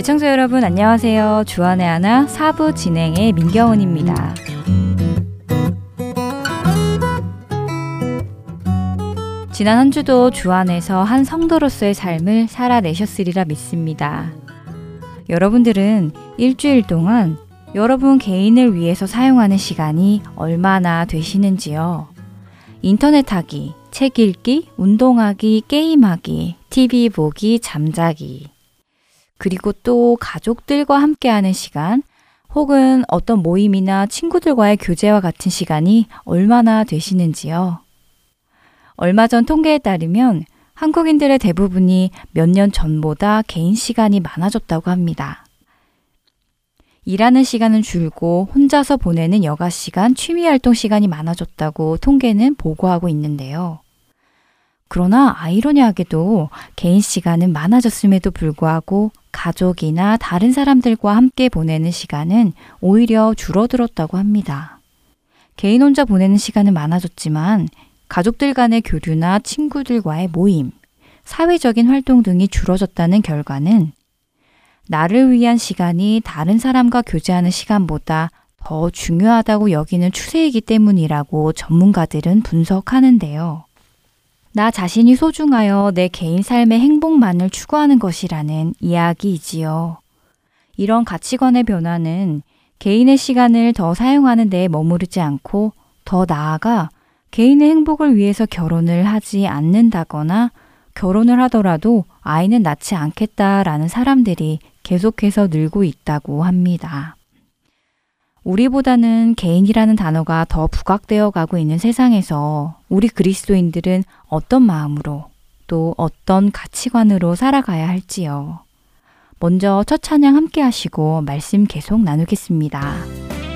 애청자 여러분 안녕하세요. 주안의 하나 사부 진행의 민경훈입니다. 지난 한 주도 주 안에서 한 성도로서의 삶을 살아내셨으리라 믿습니다. 여러분들은 일주일 동안 여러분 개인을 위해서 사용하는 시간이 얼마나 되시는지요? 인터넷 하기, 책 읽기, 운동하기, 게임하기, TV 보기, 잠자기. 그리고 또 가족들과 함께하는 시간, 혹은 어떤 모임이나 친구들과의 교제와 같은 시간이 얼마나 되시는지요? 얼마 전 통계에 따르면 한국인들의 대부분이 몇 년 전보다 개인 시간이 많아졌다고 합니다. 일하는 시간은 줄고 혼자서 보내는 여가 시간, 취미 활동 시간이 많아졌다고 통계는 보고하고 있는데요. 그러나 아이러니하게도 개인 시간은 많아졌음에도 불구하고 가족이나 다른 사람들과 함께 보내는 시간은 오히려 줄어들었다고 합니다. 개인 혼자 보내는 시간은 많아졌지만 가족들 간의 교류나 친구들과의 모임, 사회적인 활동 등이 줄어졌다는 결과는 나를 위한 시간이 다른 사람과 교제하는 시간보다 더 중요하다고 여기는 추세이기 때문이라고 전문가들은 분석하는데요. 나 자신이 소중하여 내 개인 삶의 행복만을 추구하는 것이라는 이야기이지요. 이런 가치관의 변화는 개인의 시간을 더 사용하는 데에 머무르지 않고 더 나아가 개인의 행복을 위해서 결혼을 하지 않는다거나 결혼을 하더라도 아이는 낳지 않겠다라는 사람들이 계속해서 늘고 있다고 합니다. 우리보다는 개인이라는 단어가 더 부각되어 가고 있는 세상에서 우리 그리스도인들은 어떤 마음으로 또 어떤 가치관으로 살아가야 할지요. 먼저 첫 찬양 함께 하시고 말씀 계속 나누겠습니다.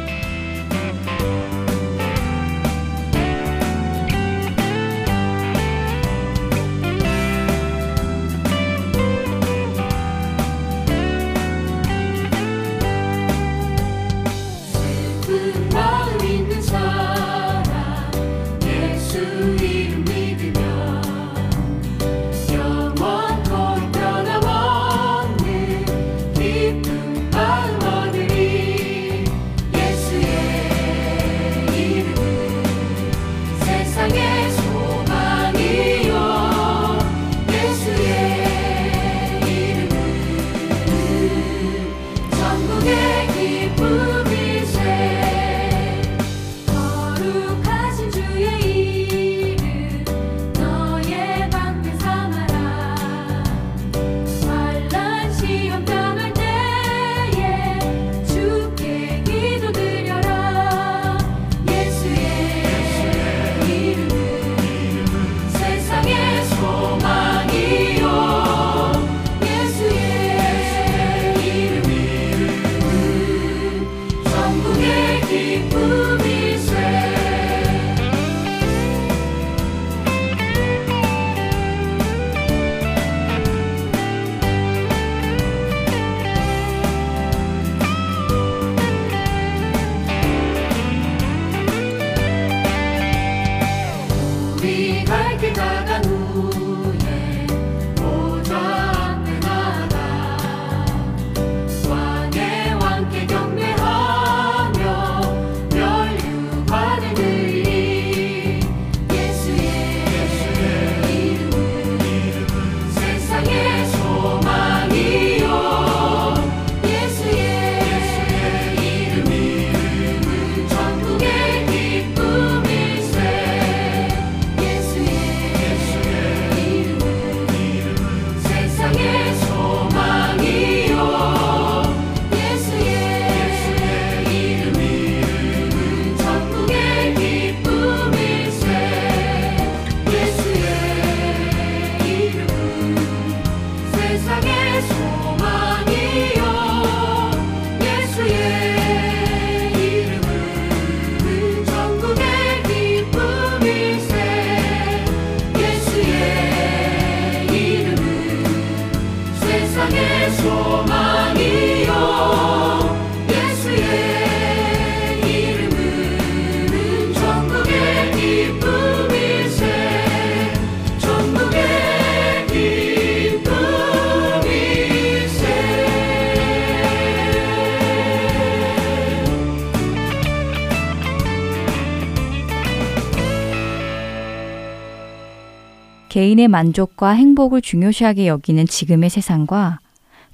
개인의 만족과 행복을 중요시하게 여기는 지금의 세상과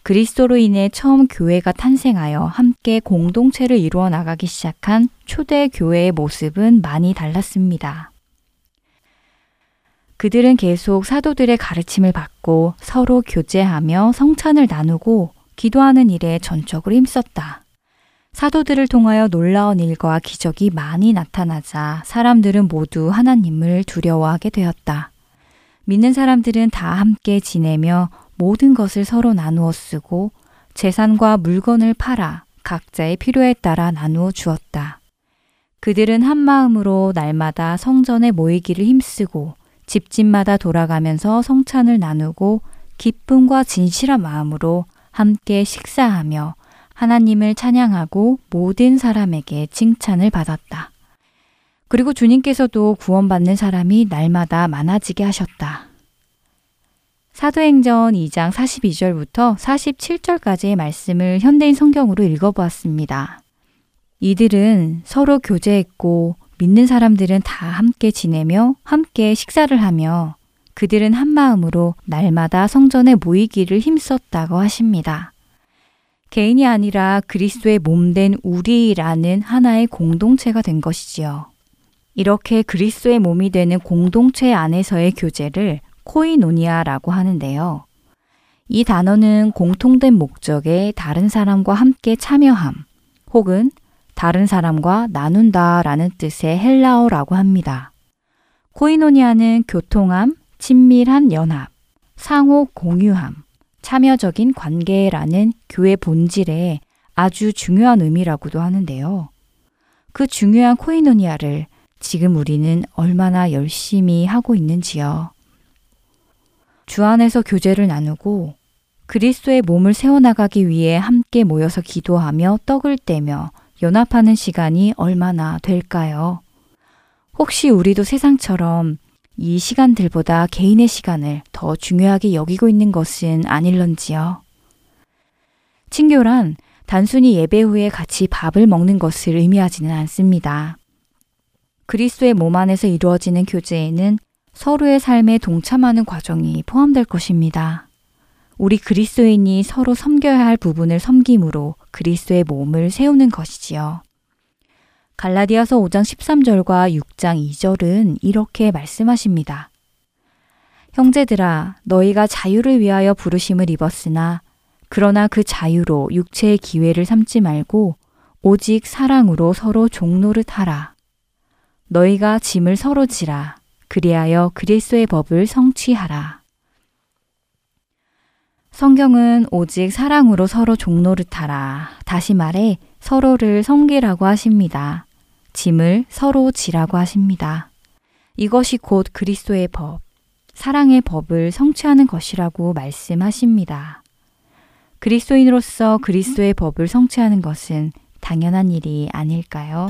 그리스도로 인해 처음 교회가 탄생하여 함께 공동체를 이루어 나가기 시작한 초대 교회의 모습은 많이 달랐습니다. 그들은 계속 사도들의 가르침을 받고 서로 교제하며 성찬을 나누고 기도하는 일에 전적으로 힘썼다. 사도들을 통하여 놀라운 일과 기적이 많이 나타나자 사람들은 모두 하나님을 두려워하게 되었다. 믿는 사람들은 다 함께 지내며 모든 것을 서로 나누어 쓰고 재산과 물건을 팔아 각자의 필요에 따라 나누어 주었다. 그들은 한 마음으로 날마다 성전에 모이기를 힘쓰고 집집마다 돌아가면서 성찬을 나누고 기쁨과 진실한 마음으로 함께 식사하며 하나님을 찬양하고 모든 사람에게 칭찬을 받았다. 그리고 주님께서도 구원받는 사람이 날마다 많아지게 하셨다. 사도행전 2장 42절부터 47절까지의 말씀을 현대인 성경으로 읽어보았습니다. 이들은 서로 교제했고 믿는 사람들은 다 함께 지내며 함께 식사를 하며 그들은 한 마음으로 날마다 성전에 모이기를 힘썼다고 하십니다. 개인이 아니라 그리스도의 몸된 우리라는 하나의 공동체가 된 것이지요. 이렇게 그리스도의 몸이 되는 공동체 안에서의 교제를 코이노니아라고 하는데요. 이 단어는 공통된 목적에 다른 사람과 함께 참여함 혹은 다른 사람과 나눈다 라는 뜻의 헬라어라고 합니다. 코이노니아는 교통함, 친밀한 연합, 상호 공유함, 참여적인 관계라는 교회 본질에 아주 중요한 의미라고도 하는데요. 그 중요한 코이노니아를 지금 우리는 얼마나 열심히 하고 있는지요. 주 안에서 교제를 나누고 그리스도의 몸을 세워나가기 위해 함께 모여서 기도하며 떡을 떼며 연합하는 시간이 얼마나 될까요? 혹시 우리도 세상처럼 이 시간들보다 개인의 시간을 더 중요하게 여기고 있는 것은 아닐런지요? 친교란 단순히 예배 후에 같이 밥을 먹는 것을 의미하지는 않습니다. 그리스도의 몸 안에서 이루어지는 교제에는 서로의 삶에 동참하는 과정이 포함될 것입니다. 우리 그리스도인이 서로 섬겨야 할 부분을 섬김으로 그리스도의 몸을 세우는 것이지요. 갈라디아서 5장 13절과 6장 2절은 이렇게 말씀하십니다. 형제들아, 너희가 자유를 위하여 부르심을 입었으나, 그러나 그 자유로 육체의 기회를 삼지 말고, 오직 사랑으로 서로 종노릇 하라. 너희가 짐을 서로 지라. 그리하여 그리스도의 법을 성취하라. 성경은 오직 사랑으로 서로 종노릇하라. 다시 말해 서로를 섬기라고 하십니다. 짐을 서로 지라고 하십니다. 이것이 곧 그리스도의 법, 사랑의 법을 성취하는 것이라고 말씀하십니다. 그리스도인으로서 그리스도의 법을 성취하는 것은 당연한 일이 아닐까요?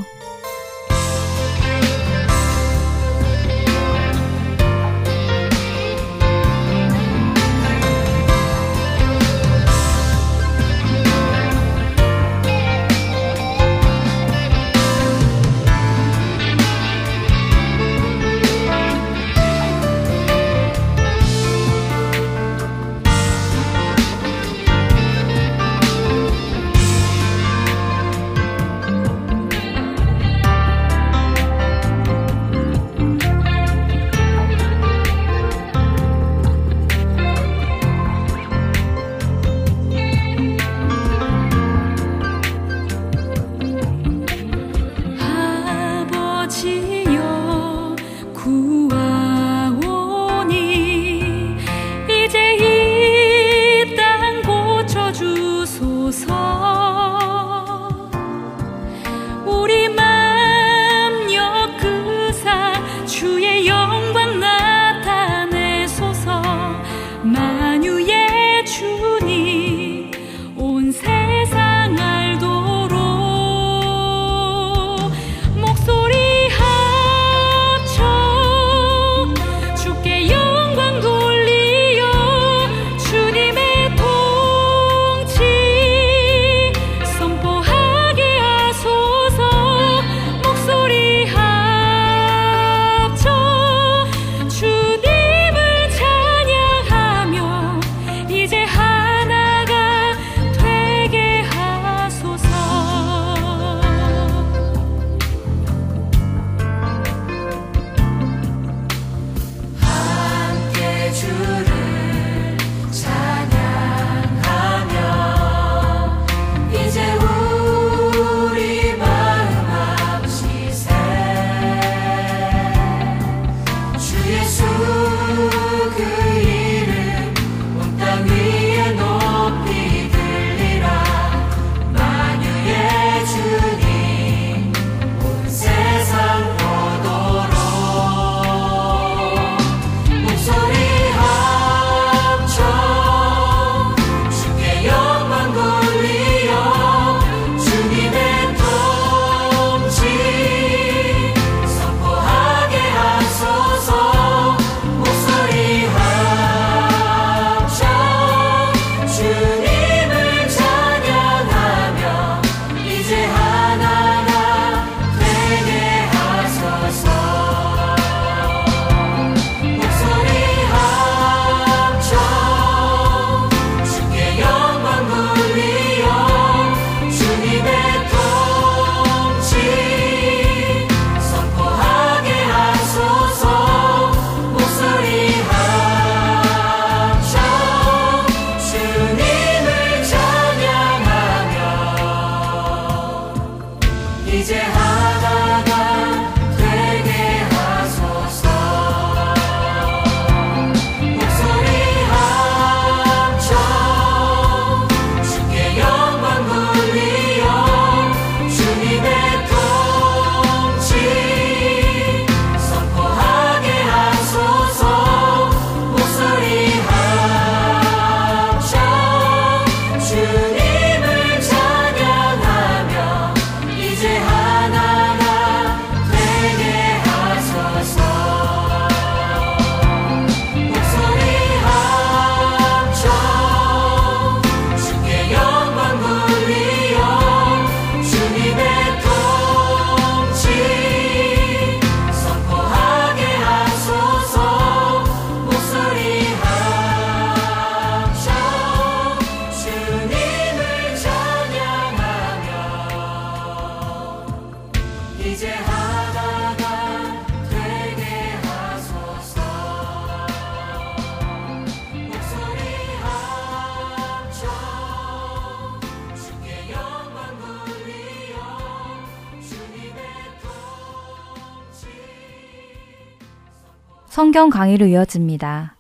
성경 강의로 이어집니다.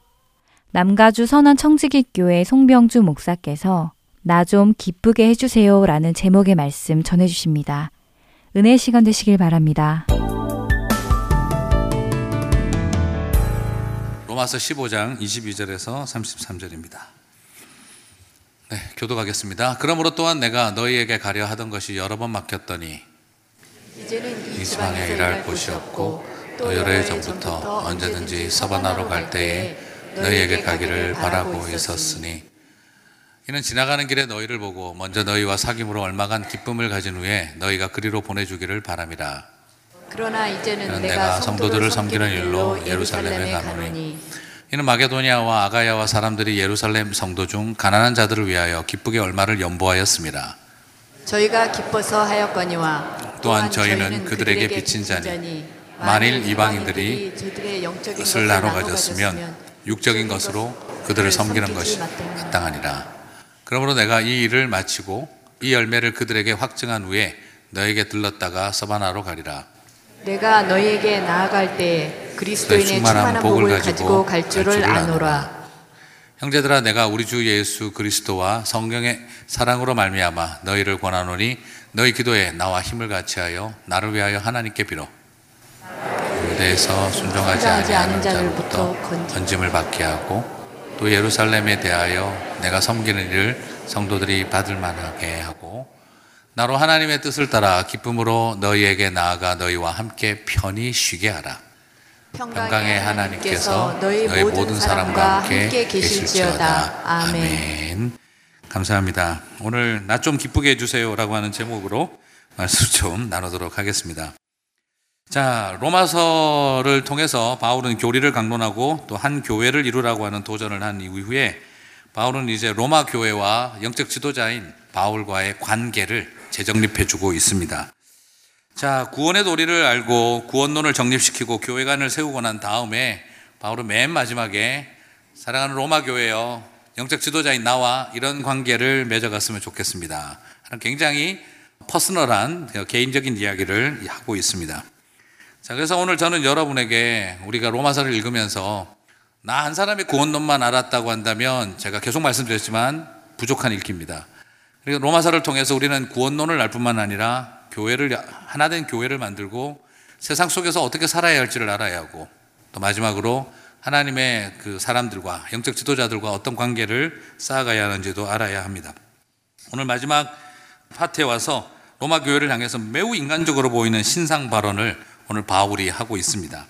남가주 선한 청지기교회 송병주 목사께서 나 좀 기쁘게 해주세요 라는 제목의 말씀 전해주십니다. 은혜 시간 되시길 바랍니다. 로마서 15장 22절에서 33절입니다. 네, 교도가겠습니다. 그러므로 또한 내가 너희에게 가려 하던 것이 여러 번 막혔더니 이제는 이 지방에 일할 곳이 없고 또 여러 해 전부터 언제든지 서바나로 갈 때에 너희에게 가기를 바라고 있었으니. 이는 지나가는 길에 너희를 보고 먼저 너희와 사귐으로 얼마간 기쁨을 가진 후에 너희가 그리로 보내주기를 바람이라 그러나 이제는 내가 성도들을 섬기는 일로 예루살렘에 가노니. 이는 마게도니아와 아가야와 사람들이 예루살렘 성도 중 가난한 자들을 위하여 기쁘게 얼마를 연보하였습니다. 저희가 기뻐서 하였거니와 또한 저희는 그들에게 비친 자니 만일 이방인들이 저들의 영적인 것을 나눠 가졌으면 육적인 것으로 그들을 섬기는 것이 마땅하니라. 그러므로 내가 이 일을 마치고 이 열매를 그들에게 확증한 후에 너에게 들렀다가 서바나로 가리라. 내가 너희에게 나아갈 때 그리스도인의 충만한 복을 가지고 갈 줄을 아노라 형제들아 내가 우리 주 예수 그리스도와 성경의 사랑으로 말미암아 너희를 권하노니 너희 기도에 나와 힘을 같이하여 나를 위하여 하나님께 빌어 유대에서 순종하지 아니하는 않은 자로부터 자로부터 건짐. 건짐을 받게 하고 또 예루살렘에 대하여 내가 섬기는 일을 성도들이 받을 만하게 하고 나로 하나님의 뜻을 따라 기쁨으로 너희에게 나아가 너희와 함께 편히 쉬게 하라 평강의 하나님께서 너희 모든 사람과 함께 계실지어다. 아멘. 감사합니다. 오늘 나 좀 기쁘게 해주세요라고 하는 제목으로 말씀 좀 나누도록 하겠습니다. 자, 로마서를 통해서 바울은 교리를 강론하고 또 한 교회를 이루라고 하는 도전을 한 이후에 바울은 이제 로마 교회와 영적 지도자인 바울과의 관계를 재정립해 주고 있습니다. 자, 구원의 도리를 알고 구원론을 정립시키고 교회관을 세우고 난 다음에 바울은 맨 마지막에 사랑하는 로마 교회여 영적 지도자인 나와 이런 관계를 맺어갔으면 좋겠습니다. 굉장히 퍼스널한 개인적인 이야기를 하고 있습니다. 자, 그래서 오늘 저는 여러분에게 우리가 로마서를 읽으면서 나 한 사람의 구원론만 알았다고 한다면 제가 계속 말씀드렸지만 부족한 읽기입니다. 그리고 로마서를 통해서 우리는 구원론을 알 뿐만 아니라 교회를 하나 된 교회를 만들고 세상 속에서 어떻게 살아야 할지를 알아야 하고 또 마지막으로 하나님의 그 사람들과 영적 지도자들과 어떤 관계를 쌓아가야 하는지도 알아야 합니다. 오늘 마지막 파트에 와서 로마 교회를 향해서 매우 인간적으로 보이는 신상 발언을 오늘 바울이 하고 있습니다.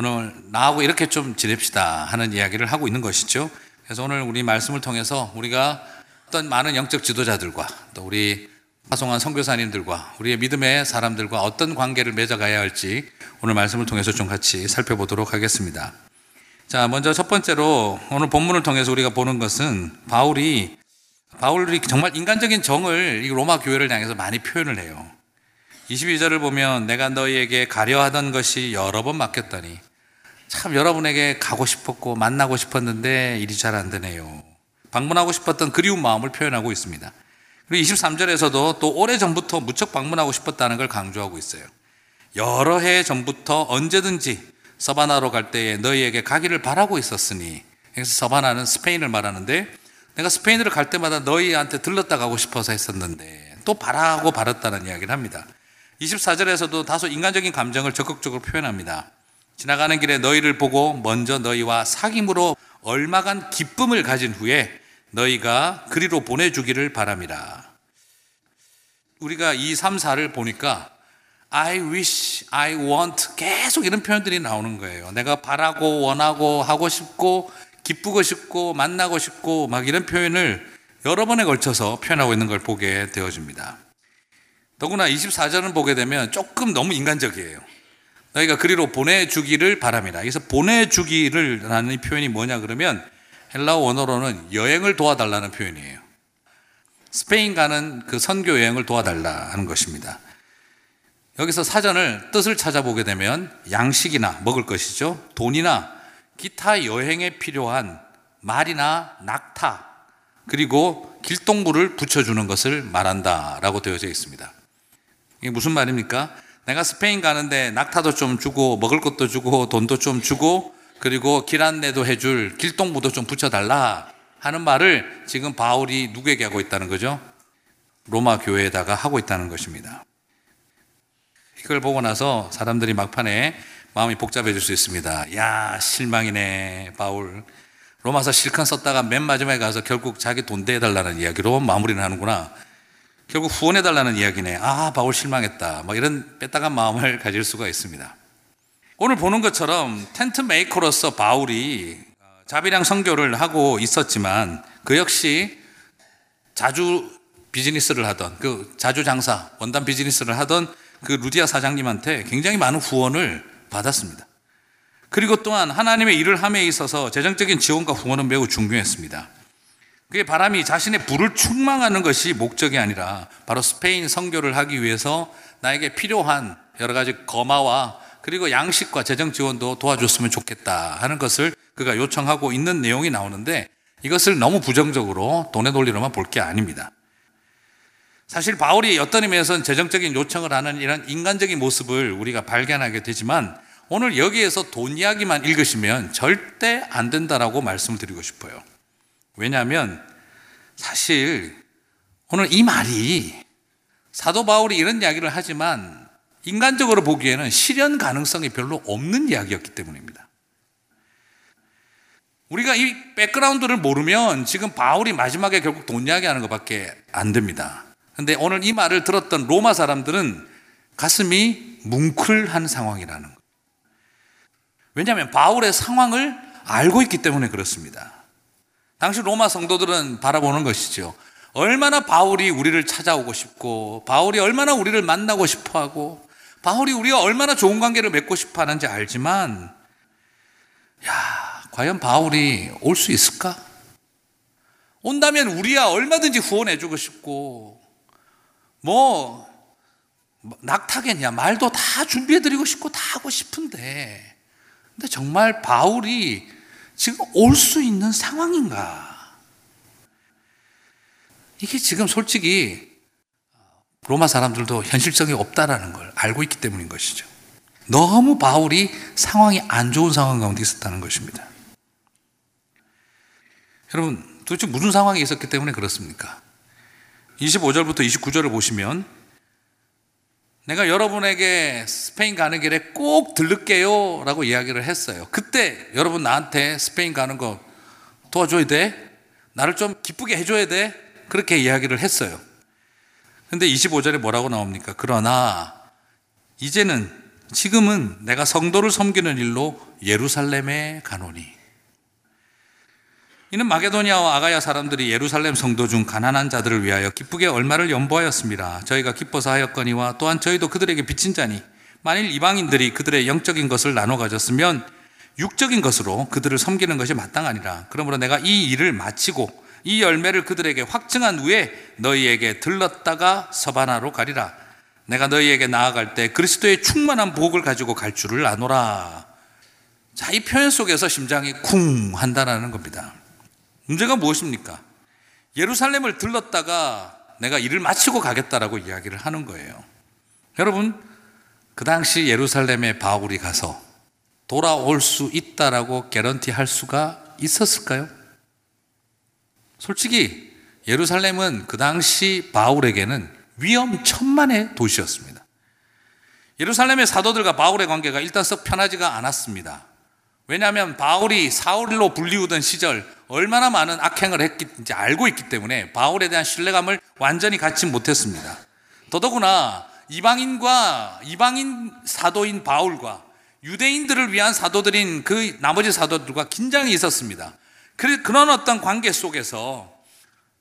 오늘 나하고 이렇게 좀 지냅시다 하는 이야기를 하고 있는 것이죠. 그래서 오늘 우리 말씀을 통해서 우리가 어떤 많은 영적 지도자들과 또 우리 파송한 선교사님들과 우리의 믿음의 사람들과 어떤 관계를 맺어가야 할지 오늘 말씀을 통해서 좀 같이 살펴보도록 하겠습니다. 자, 먼저 첫 번째로 오늘 본문을 통해서 우리가 보는 것은 바울이 바울이 정말 인간적인 정을 이 로마 교회를 향해서 많이 표현을 해요. 22절을 보면 내가 너희에게 가려 하던 것이 여러 번 맡겼더니 참 여러분에게 가고 싶었고 만나고 싶었는데 일이 잘 안 되네요. 방문하고 싶었던 그리운 마음을 표현하고 있습니다. 그리고 23절에서도 또 오래 전부터 무척 방문하고 싶었다는 걸 강조하고 있어요. 여러 해 전부터 언제든지 서바나로 갈 때에 너희에게 가기를 바라고 있었으니 그래서 서바나는 스페인을 말하는데 내가 스페인으로 갈 때마다 너희한테 들렀다 가고 싶어서 했었는데 또 바라고 바랐다는 이야기를 합니다. 24절에서도 다소 인간적인 감정을 적극적으로 표현합니다. 지나가는 길에 너희를 보고 먼저 너희와 사귐으로 얼마간 기쁨을 가진 후에 너희가 그리로 보내주기를 바랍니다. 우리가 2, 3, 4를 보니까 I wish, I want 계속 이런 표현들이 나오는 거예요. 내가 바라고 원하고 하고 싶고 기쁘고 싶고 만나고 싶고 막 이런 표현을 여러 번에 걸쳐서 표현하고 있는 걸 보게 되어집니다. 더구나 24절을 보게 되면 조금 너무 인간적이에요. 너희가 그리로 보내주기를 바랍니다. 그래서 보내주기를 라는 표현이 뭐냐 그러면 헬라어 원어로는 여행을 도와달라는 표현이에요. 스페인 가는 그 선교 여행을 도와달라 하는 것입니다. 여기서 사전을 뜻을 찾아보게 되면 양식이나 먹을 것이죠. 돈이나 기타 여행에 필요한 말이나 낙타 그리고 길동무를 붙여주는 것을 말한다라고 되어져 있습니다. 이게 무슨 말입니까? 내가 스페인 가는데 낙타도 좀 주고 먹을 것도 주고 돈도 좀 주고 그리고 길 안내도 해줄 길동무도 좀 붙여달라 하는 말을 지금 바울이 누구에게 하고 있다는 거죠? 로마 교회에다가 하고 있다는 것입니다. 이걸 보고 나서 사람들이 막판에 마음이 복잡해질 수 있습니다. 야, 실망이네, 바울. 로마서 실컷 썼다가 맨 마지막에 가서 결국 자기 돈 대해달라는 이야기로 마무리를 하는구나. 결국 후원해달라는 이야기네. 아, 바울 실망했다. 뭐 이런 뺐다간 마음을 가질 수가 있습니다. 오늘 보는 것처럼 텐트 메이커로서 바울이 자비량 선교를 하고 있었지만 그 역시 자주 비즈니스를 하던 그 자주 장사 원단 비즈니스를 하던 그 루디아 사장님한테 굉장히 많은 후원을 받았습니다. 그리고 또한 하나님의 일을 함에 있어서 재정적인 지원과 후원은 매우 중요했습니다. 그의 바람이 자신의 불을 충망하는 것이 목적이 아니라 바로 스페인 선교를 하기 위해서 나에게 필요한 여러 가지 거마와 그리고 양식과 재정 지원도 도와줬으면 좋겠다 하는 것을 그가 요청하고 있는 내용이 나오는데 이것을 너무 부정적으로 돈의 논리로만 볼 게 아닙니다. 사실 바울이 어떤 의미에서는 재정적인 요청을 하는 이런 인간적인 모습을 우리가 발견하게 되지만 오늘 여기에서 돈 이야기만 읽으시면 절대 안 된다라고 말씀을 드리고 싶어요. 왜냐하면 사실 오늘 이 말이 사도 바울이 이런 이야기를 하지만 인간적으로 보기에는 실현 가능성이 별로 없는 이야기였기 때문입니다. 우리가 이 백그라운드를 모르면 지금 바울이 마지막에 결국 돈 이야기하는 것밖에 안 됩니다. 근데 오늘 이 말을 들었던 로마 사람들은 가슴이 뭉클한 상황이라는 거. 왜냐하면 바울의 상황을 알고 있기 때문에 그렇습니다. 당시 로마 성도들은 바라보는 것이죠. 얼마나 바울이 우리를 찾아오고 싶고, 바울이 얼마나 우리를 만나고 싶어 하고, 바울이 우리가 얼마나 좋은 관계를 맺고 싶어 하는지 알지만, 야, 과연 바울이 올 수 있을까? 온다면 우리야 얼마든지 후원해주고 싶고, 뭐, 낙타겠냐, 말도 다 준비해드리고 싶고 다 하고 싶은데, 근데 정말 바울이 지금 올 수 있는 상황인가? 이게 지금 솔직히 로마 사람들도 현실성이 없다라는 걸 알고 있기 때문인 것이죠. 너무 바울이 상황이 안 좋은 상황 가운데 있었다는 것입니다. 여러분, 도대체 무슨 상황이 있었기 때문에 그렇습니까? 25절부터 29절을 보시면 내가 여러분에게 스페인 가는 길에 꼭 들를게요 라고 이야기를 했어요. 그때 여러분 나한테 스페인 가는 거 도와줘야 돼? 나를 좀 기쁘게 해줘야 돼? 그렇게 이야기를 했어요. 근데 25절에 뭐라고 나옵니까? 그러나 이제는 지금은 내가 성도를 섬기는 일로 예루살렘에 가노니 이는 마게도니아와 아가야 사람들이 예루살렘 성도 중 가난한 자들을 위하여 기쁘게 얼마를 연보하였습니다. 저희가 기뻐서 하였거니와 또한 저희도 그들에게 빚진 자니 만일 이방인들이 그들의 영적인 것을 나눠 가졌으면 육적인 것으로 그들을 섬기는 것이 마땅하니라. 그러므로 내가 이 일을 마치고 이 열매를 그들에게 확증한 후에 너희에게 들렀다가 서바나로 가리라. 내가 너희에게 나아갈 때 그리스도의 충만한 복을 가지고 갈 줄을 아노라. 자, 이 표현 속에서 심장이 쿵 한다라는 겁니다. 문제가 무엇입니까? 예루살렘을 들렀다가 내가 일을 마치고 가겠다라고 이야기를 하는 거예요. 여러분, 그 당시 예루살렘에 바울이 가서 돌아올 수 있다라고 개런티 할 수가 있었을까요? 솔직히 예루살렘은 그 당시 바울에게는 위험천만의 도시였습니다. 예루살렘의 사도들과 바울의 관계가 일단 썩 편하지가 않았습니다. 왜냐하면 바울이 사울로 불리우던 시절 얼마나 많은 악행을 했는지 알고 있기 때문에 바울에 대한 신뢰감을 완전히 갖지 못했습니다. 더더구나 이방인과 이방인 사도인 바울과 유대인들을 위한 사도들인 그 나머지 사도들과 긴장이 있었습니다. 그런 어떤 관계 속에서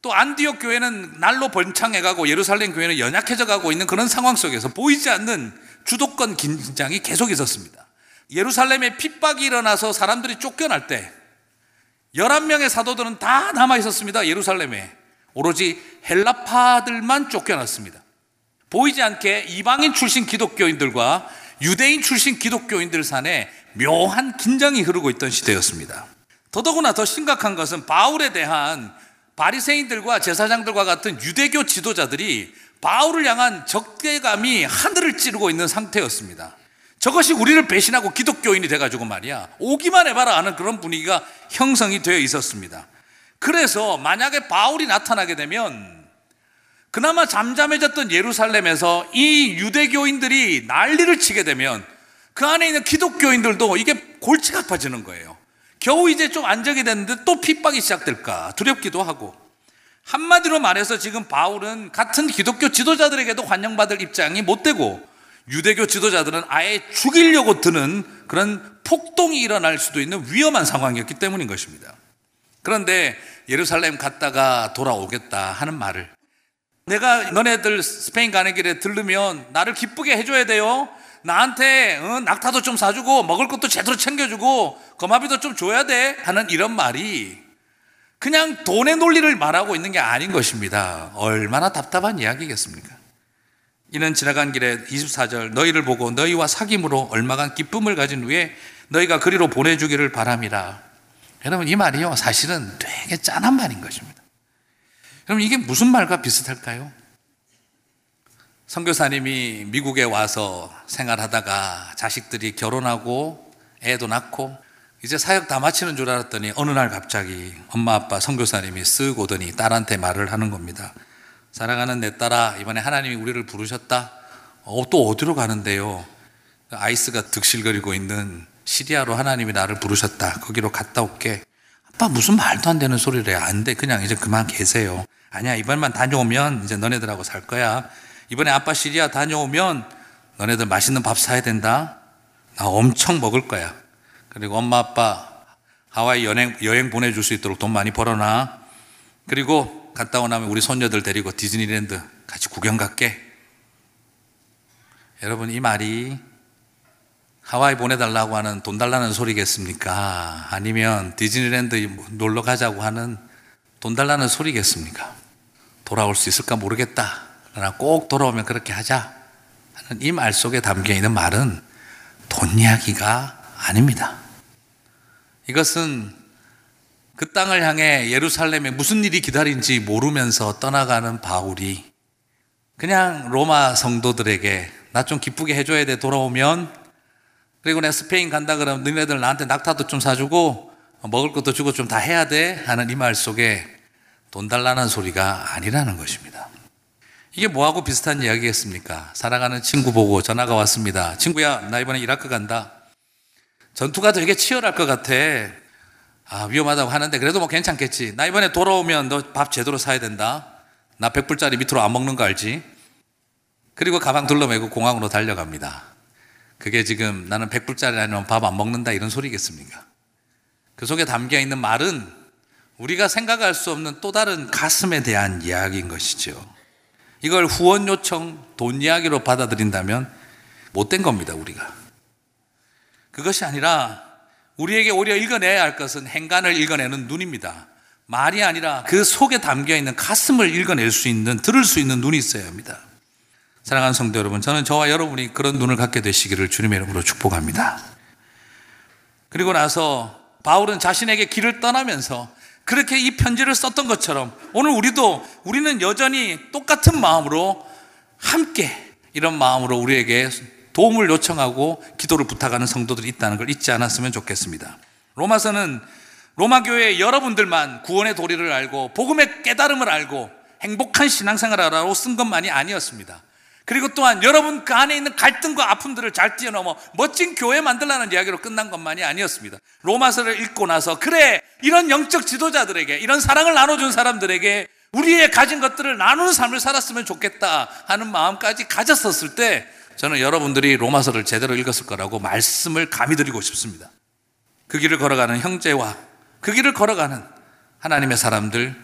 또 안디옥 교회는 날로 번창해가고 예루살렘 교회는 연약해져 가고 있는 그런 상황 속에서 보이지 않는 주도권 긴장이 계속 있었습니다. 예루살렘에 핍박이 일어나서 사람들이 쫓겨날 때 11명의 사도들은 다 남아 있었습니다. 예루살렘에. 오로지 헬라파들만 쫓겨났습니다. 보이지 않게 이방인 출신 기독교인들과 유대인 출신 기독교인들 산에 묘한 긴장이 흐르고 있던 시대였습니다. 더더구나 더 심각한 것은 바울에 대한 바리새인들과 제사장들과 같은 유대교 지도자들이 바울을 향한 적대감이 하늘을 찌르고 있는 상태였습니다. 저것이 우리를 배신하고 기독교인이 돼가지고 말이야. 오기만 해봐라 하는 그런 분위기가 형성이 되어 있었습니다. 그래서 만약에 바울이 나타나게 되면 그나마 잠잠해졌던 예루살렘에서 이 유대교인들이 난리를 치게 되면 그 안에 있는 기독교인들도 이게 골치가 아파지는 거예요. 겨우 이제 좀 안정이 됐는데 또 핍박이 시작될까 두렵기도 하고 한마디로 말해서 지금 바울은 같은 기독교 지도자들에게도 환영받을 입장이 못 되고 유대교 지도자들은 아예 죽이려고 드는 그런 폭동이 일어날 수도 있는 위험한 상황이었기 때문인 것입니다. 그런데 예루살렘 갔다가 돌아오겠다 하는 말을 내가 너네들 스페인 가는 길에 들르면 나를 기쁘게 해줘야 돼요. 나한테 어, 낙타도 좀 사주고 먹을 것도 제대로 챙겨주고 거마비도 좀 줘야 돼 하는 이런 말이 그냥 돈의 논리를 말하고 있는 게 아닌 것입니다. 얼마나 답답한 이야기겠습니까? 이는 지나간 길에 24절 너희를 보고 너희와 사귐으로 얼마간 기쁨을 가진 후에 너희가 그리로 보내주기를 바람이라. 여러분 이 말이요 사실은 되게 짠한 말인 것입니다. 여러분 이게 무슨 말과 비슷할까요? 선교사님이 미국에 와서 생활하다가 자식들이 결혼하고 애도 낳고 이제 사역 다 마치는 줄 알았더니 어느 날 갑자기 엄마 아빠 선교사님이 쓱 오더니 딸한테 말을 하는 겁니다. 사랑하는 내 딸아 이번에 하나님이 우리를 부르셨다. 어, 또 어디로 가는데요? 아이스가 득실거리고 있는 시리아로 하나님이 나를 부르셨다. 거기로 갔다 올게. 아빠 무슨 말도 안 되는 소리를 해. 안 돼. 그냥 이제 그만 계세요. 아니야. 이번만 다녀오면 이제 너네들하고 살 거야. 이번에 아빠 시리아 다녀오면 너네들 맛있는 밥 사야 된다. 나 엄청 먹을 거야. 그리고 엄마 아빠 하와이 여행, 여행 보내줄 수 있도록 돈 많이 벌어놔. 그리고 갔다 오고 나면 우리 손녀들 데리고 디즈니랜드 같이 구경 갈게. 여러분, 이 말이 하와이 보내달라고 하는 돈 달라는 소리겠습니까? 아니면 디즈니랜드 놀러 가자고 하는 돈 달라는 소리겠습니까? 돌아올 수 있을까 모르겠다. 그러나 꼭 돌아오면 그렇게 하자. 하는 이 말 속에 담겨 있는 말은 돈 이야기가 아닙니다. 이것은 그 땅을 향해 예루살렘에 무슨 일이 기다린지 모르면서 떠나가는 바울이 그냥 로마 성도들에게 나 좀 기쁘게 해줘야 돼 돌아오면 그리고 내가 스페인 간다 그러면 너네들 나한테 낙타도 좀 사주고 먹을 것도 주고 좀 다 해야 돼 하는 이 말 속에 돈 달라는 소리가 아니라는 것입니다. 이게 뭐하고 비슷한 이야기겠습니까? 사랑하는 친구 보고 전화가 왔습니다. 친구야, 나 이번에 이라크 간다. 전투가 되게 치열할 것 같아. 아, 위험하다고 하는데 그래도 뭐 괜찮겠지. 나 이번에 돌아오면 너 밥 제대로 사야 된다. 나 100불짜리 밑으로 안 먹는 거 알지? 그리고 가방 둘러매고 공항으로 달려갑니다. 그게 지금 나는 100불짜리 아니면 밥 안 먹는다 이런 소리겠습니까? 그 속에 담겨 있는 말은 우리가 생각할 수 없는 또 다른 가슴에 대한 이야기인 것이죠. 이걸 후원 요청, 돈 이야기로 받아들인다면 못된 겁니다, 우리가. 그것이 아니라 우리에게 오히려 읽어내야 할 것은 행간을 읽어내는 눈입니다. 말이 아니라 그 속에 담겨 있는 가슴을 읽어낼 수 있는, 들을 수 있는 눈이 있어야 합니다. 사랑하는 성도 여러분, 저는 저와 여러분이 그런 눈을 갖게 되시기를 주님의 이름으로 축복합니다. 그리고 나서 바울은 자신에게 길을 떠나면서 그렇게 이 편지를 썼던 것처럼 오늘 우리도 우리는 여전히 똑같은 마음으로 함께 이런 마음으로 우리에게 도움을 요청하고 기도를 부탁하는 성도들이 있다는 걸 잊지 않았으면 좋겠습니다. 로마서는 로마 교회 여러분들만 구원의 도리를 알고 복음의 깨달음을 알고 행복한 신앙생활을 하라고 쓴 것만이 아니었습니다. 그리고 또한 여러분 그 안에 있는 갈등과 아픔들을 잘 뛰어넘어 멋진 교회 만들라는 이야기로 끝난 것만이 아니었습니다. 로마서를 읽고 나서 그래 이런 영적 지도자들에게 이런 사랑을 나눠준 사람들에게 우리의 가진 것들을 나누는 삶을 살았으면 좋겠다 하는 마음까지 가졌었을 때 저는 여러분들이 로마서를 제대로 읽었을 거라고 말씀을 감히 드리고 싶습니다. 그 길을 걸어가는 형제와 그 길을 걸어가는 하나님의 사람들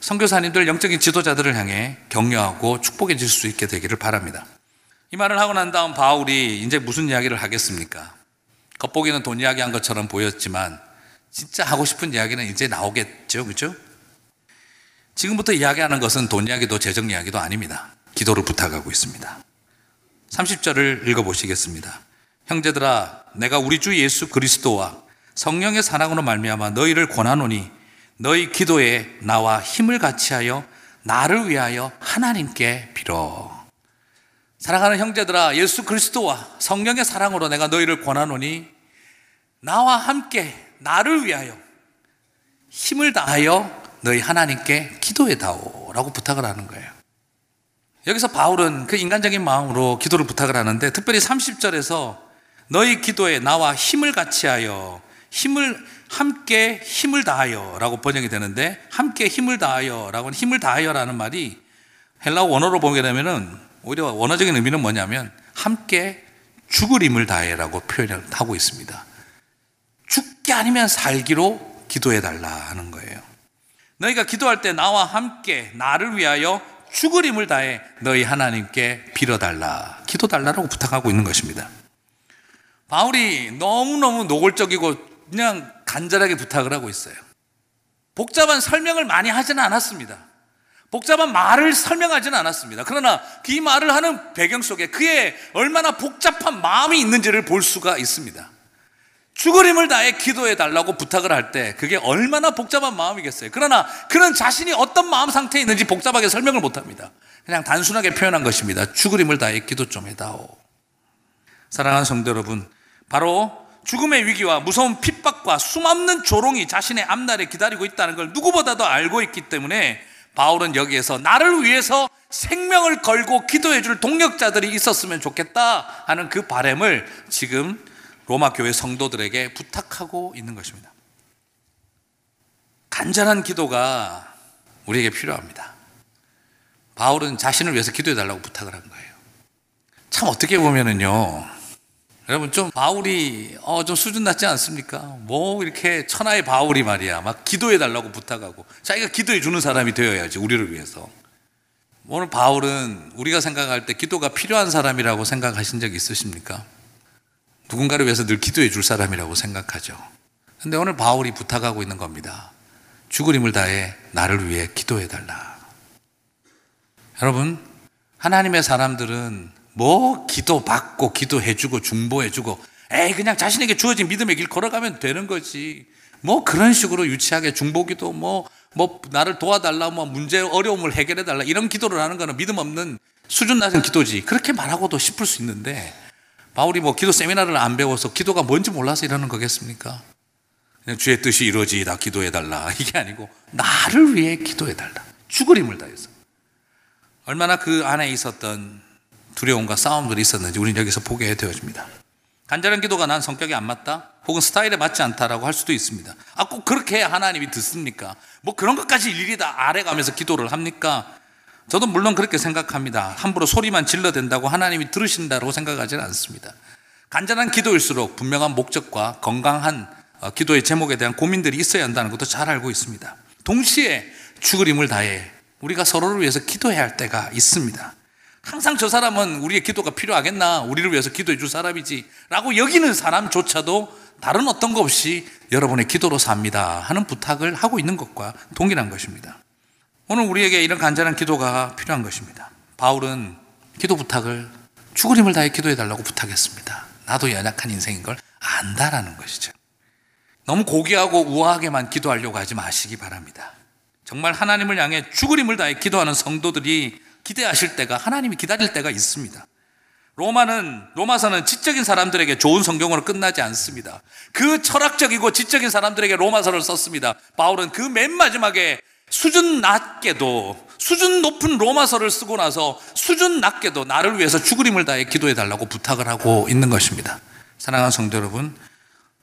선교사님들 영적인 지도자들을 향해 격려하고 축복해 줄 수 있게 되기를 바랍니다. 이 말을 하고 난 다음 바울이 이제 무슨 이야기를 하겠습니까? 겉보기는 돈 이야기 한 것처럼 보였지만 진짜 하고 싶은 이야기는 이제 나오겠죠. 그죠? 지금부터 이야기하는 것은 돈 이야기도 재정 이야기도 아닙니다. 기도를 부탁하고 있습니다. 30절을 읽어보시겠습니다. 형제들아, 내가 우리 주 예수 그리스도와 성령의 사랑으로 말미암아 너희를 권하노니 너희 기도에 나와 힘을 같이하여 나를 위하여 하나님께 빌어. 사랑하는 형제들아, 예수 그리스도와 성령의 사랑으로 내가 너희를 권하노니 나와 함께 나를 위하여 힘을 다하여 너희 하나님께 기도해 다오라고 부탁을 하는 거예요. 여기서 바울은 그 인간적인 마음으로 기도를 부탁을 하는데 특별히 30절에서 너희 기도에 나와 힘을 같이 하여 힘을 함께 힘을 다하여라고 번역이 되는데 함께 힘을 다하여라고는 힘을 다하여라는 말이 헬라어 원어로 보게 되면은 오히려 원어적인 의미는 뭐냐면 함께 죽을 힘을 다해라고 표현을 하고 있습니다. 죽게 아니면 살기로 기도해 달라 하는 거예요. 너희가 기도할 때 나와 함께 나를 위하여 죽을 힘을 다해 너희 하나님께 빌어달라, 기도 달라라고 부탁하고 있는 것입니다. 바울이 너무너무 노골적이고 그냥 간절하게 부탁을 하고 있어요. 복잡한 설명을 많이 하지는 않았습니다. 복잡한 말을 설명하지는 않았습니다. 그러나 그 말을 하는 배경 속에 그의 얼마나 복잡한 마음이 있는지를 볼 수가 있습니다. 죽을 힘을 다해 기도해 달라고 부탁을 할 때 그게 얼마나 복잡한 마음이겠어요. 그러나 그는 자신이 어떤 마음 상태에 있는지 복잡하게 설명을 못 합니다. 그냥 단순하게 표현한 것입니다. 죽을 힘을 다해 기도 좀 해다오. 사랑하는 성도 여러분, 바로 죽음의 위기와 무서운 핍박과 숨없는 조롱이 자신의 앞날에 기다리고 있다는 걸 누구보다도 알고 있기 때문에 바울은 여기에서 나를 위해서 생명을 걸고 기도해 줄 동력자들이 있었으면 좋겠다 하는 그 바램을 지금 로마 교회 성도들에게 부탁하고 있는 것입니다. 간절한 기도가 우리에게 필요합니다. 바울은 자신을 위해서 기도해 달라고 부탁을 한 거예요. 참 어떻게 보면은요. 여러분 좀 바울이 어, 좀 수준 낮지 않습니까? 뭐 이렇게 천하의 바울이 말이야 막 기도해 달라고 부탁하고 자기가 기도해 주는 사람이 되어야지 우리를 위해서. 오늘 바울은 우리가 생각할 때 기도가 필요한 사람이라고 생각하신 적 있으십니까? 누군가를 위해서 늘 기도해 줄 사람이라고 생각하죠. 근데 오늘 바울이 부탁하고 있는 겁니다. 죽을 힘을 다해 나를 위해 기도해 달라. 여러분, 하나님의 사람들은 뭐 기도 받고 기도해 주고 중보해 주고 에이 그냥 자신에게 주어진 믿음의 길 걸어가면 되는 거지. 뭐 그런 식으로 유치하게 중보기도 뭐, 뭐 나를 도와달라, 뭐 문제 어려움을 해결해 달라 이런 기도를 하는 거는 믿음 없는 수준 낮은 기도지. 그렇게 말하고도 싶을 수 있는데 바울이 뭐 기도 세미나를 안 배워서 기도가 뭔지 몰라서 이러는 거겠습니까? 주의 뜻이 이루어지다 기도해달라. 이게 아니고 나를 위해 기도해달라. 죽을 힘을 다해서. 얼마나 그 안에 있었던 두려움과 싸움들이 있었는지 우리는 여기서 보게 되어집니다. 간절한 기도가 난 성격이 안 맞다? 혹은 스타일에 맞지 않다라고 할 수도 있습니다. 아, 꼭 그렇게 하나님이 듣습니까? 뭐 그런 것까지 일일이 다 아래 가면서 기도를 합니까? 저도 물론 그렇게 생각합니다. 함부로 소리만 질러댄다고 하나님이 들으신다고 생각하지는 않습니다. 간절한 기도일수록 분명한 목적과 건강한 어, 기도의 제목에 대한 고민들이 있어야 한다는 것도 잘 알고 있습니다. 동시에 죽을 힘을 다해 우리가 서로를 위해서 기도해야 할 때가 있습니다. 항상 저 사람은 우리의 기도가 필요하겠나? 우리를 위해서 기도해 줄 사람이지. 라고 여기는 사람조차도 다른 어떤 것 없이 여러분의 기도로 삽니다. 하는 부탁을 하고 있는 것과 동일한 것입니다. 오늘 우리에게 이런 간절한 기도가 필요한 것입니다. 바울은 기도 부탁을 죽을 힘을 다해 기도해 달라고 부탁했습니다. 나도 연약한 인생인 걸 안다라는 것이죠. 너무 고귀하고 우아하게만 기도하려고 하지 마시기 바랍니다. 정말 하나님을 향해 죽을 힘을 다해 기도하는 성도들이 기대하실 때가 하나님이 기다릴 때가 있습니다. 로마는 로마서는 지적인 사람들에게 좋은 성경으로 끝나지 않습니다. 그 철학적이고 지적인 사람들에게 로마서를 썼습니다. 바울은 그 맨 마지막에 수준 낮게도 수준 높은 로마서를 쓰고 나서 수준 낮게도 나를 위해서 죽을 힘을 다해 기도해 달라고 부탁을 하고 있는 것입니다. 사랑하는 성도 여러분,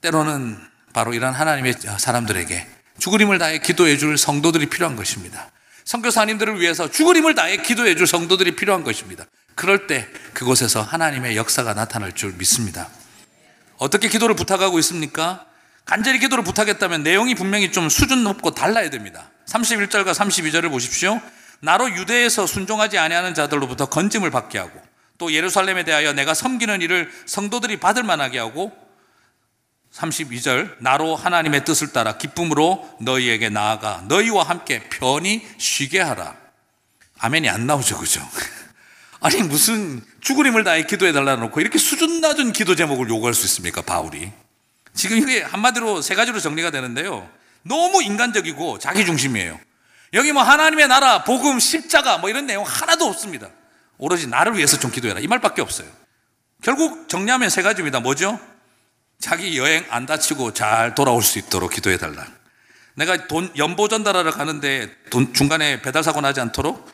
때로는 바로 이런 하나님의 사람들에게 죽을 힘을 다해 기도해 줄 성도들이 필요한 것입니다. 선교사님들을 위해서 죽을 힘을 다해 기도해 줄 성도들이 필요한 것입니다. 그럴 때 그곳에서 하나님의 역사가 나타날 줄 믿습니다. 어떻게 기도를 부탁하고 있습니까? 간절히 기도를 부탁했다면 내용이 분명히 좀 수준 높고 달라야 됩니다. 31절과 32절을 보십시오. 나로 유대에서 순종하지 아니하는 자들로부터 건짐을 받게 하고 또 예루살렘에 대하여 내가 섬기는 일을 성도들이 받을 만하게 하고 32절 나로 하나님의 뜻을 따라 기쁨으로 너희에게 나아가 너희와 함께 편히 쉬게 하라. 아멘이 안 나오죠. 그죠? 아니 무슨 죽을 힘을 다해 기도해 달라 놓고 이렇게 수준 낮은 기도 제목을 요구할 수 있습니까? 바울이. 지금 이게 한마디로 세 가지로 정리가 되는데요. 너무 인간적이고 자기 중심이에요. 여기 뭐 하나님의 나라, 복음, 십자가 뭐 이런 내용 하나도 없습니다. 오로지 나를 위해서 좀 기도해라. 이 말밖에 없어요. 결국 정리하면 세 가지입니다. 뭐죠? 자기 여행 안 다치고 잘 돌아올 수 있도록 기도해 달라. 내가 돈 연보 전달하러 가는데 돈 중간에 배달 사고 나지 않도록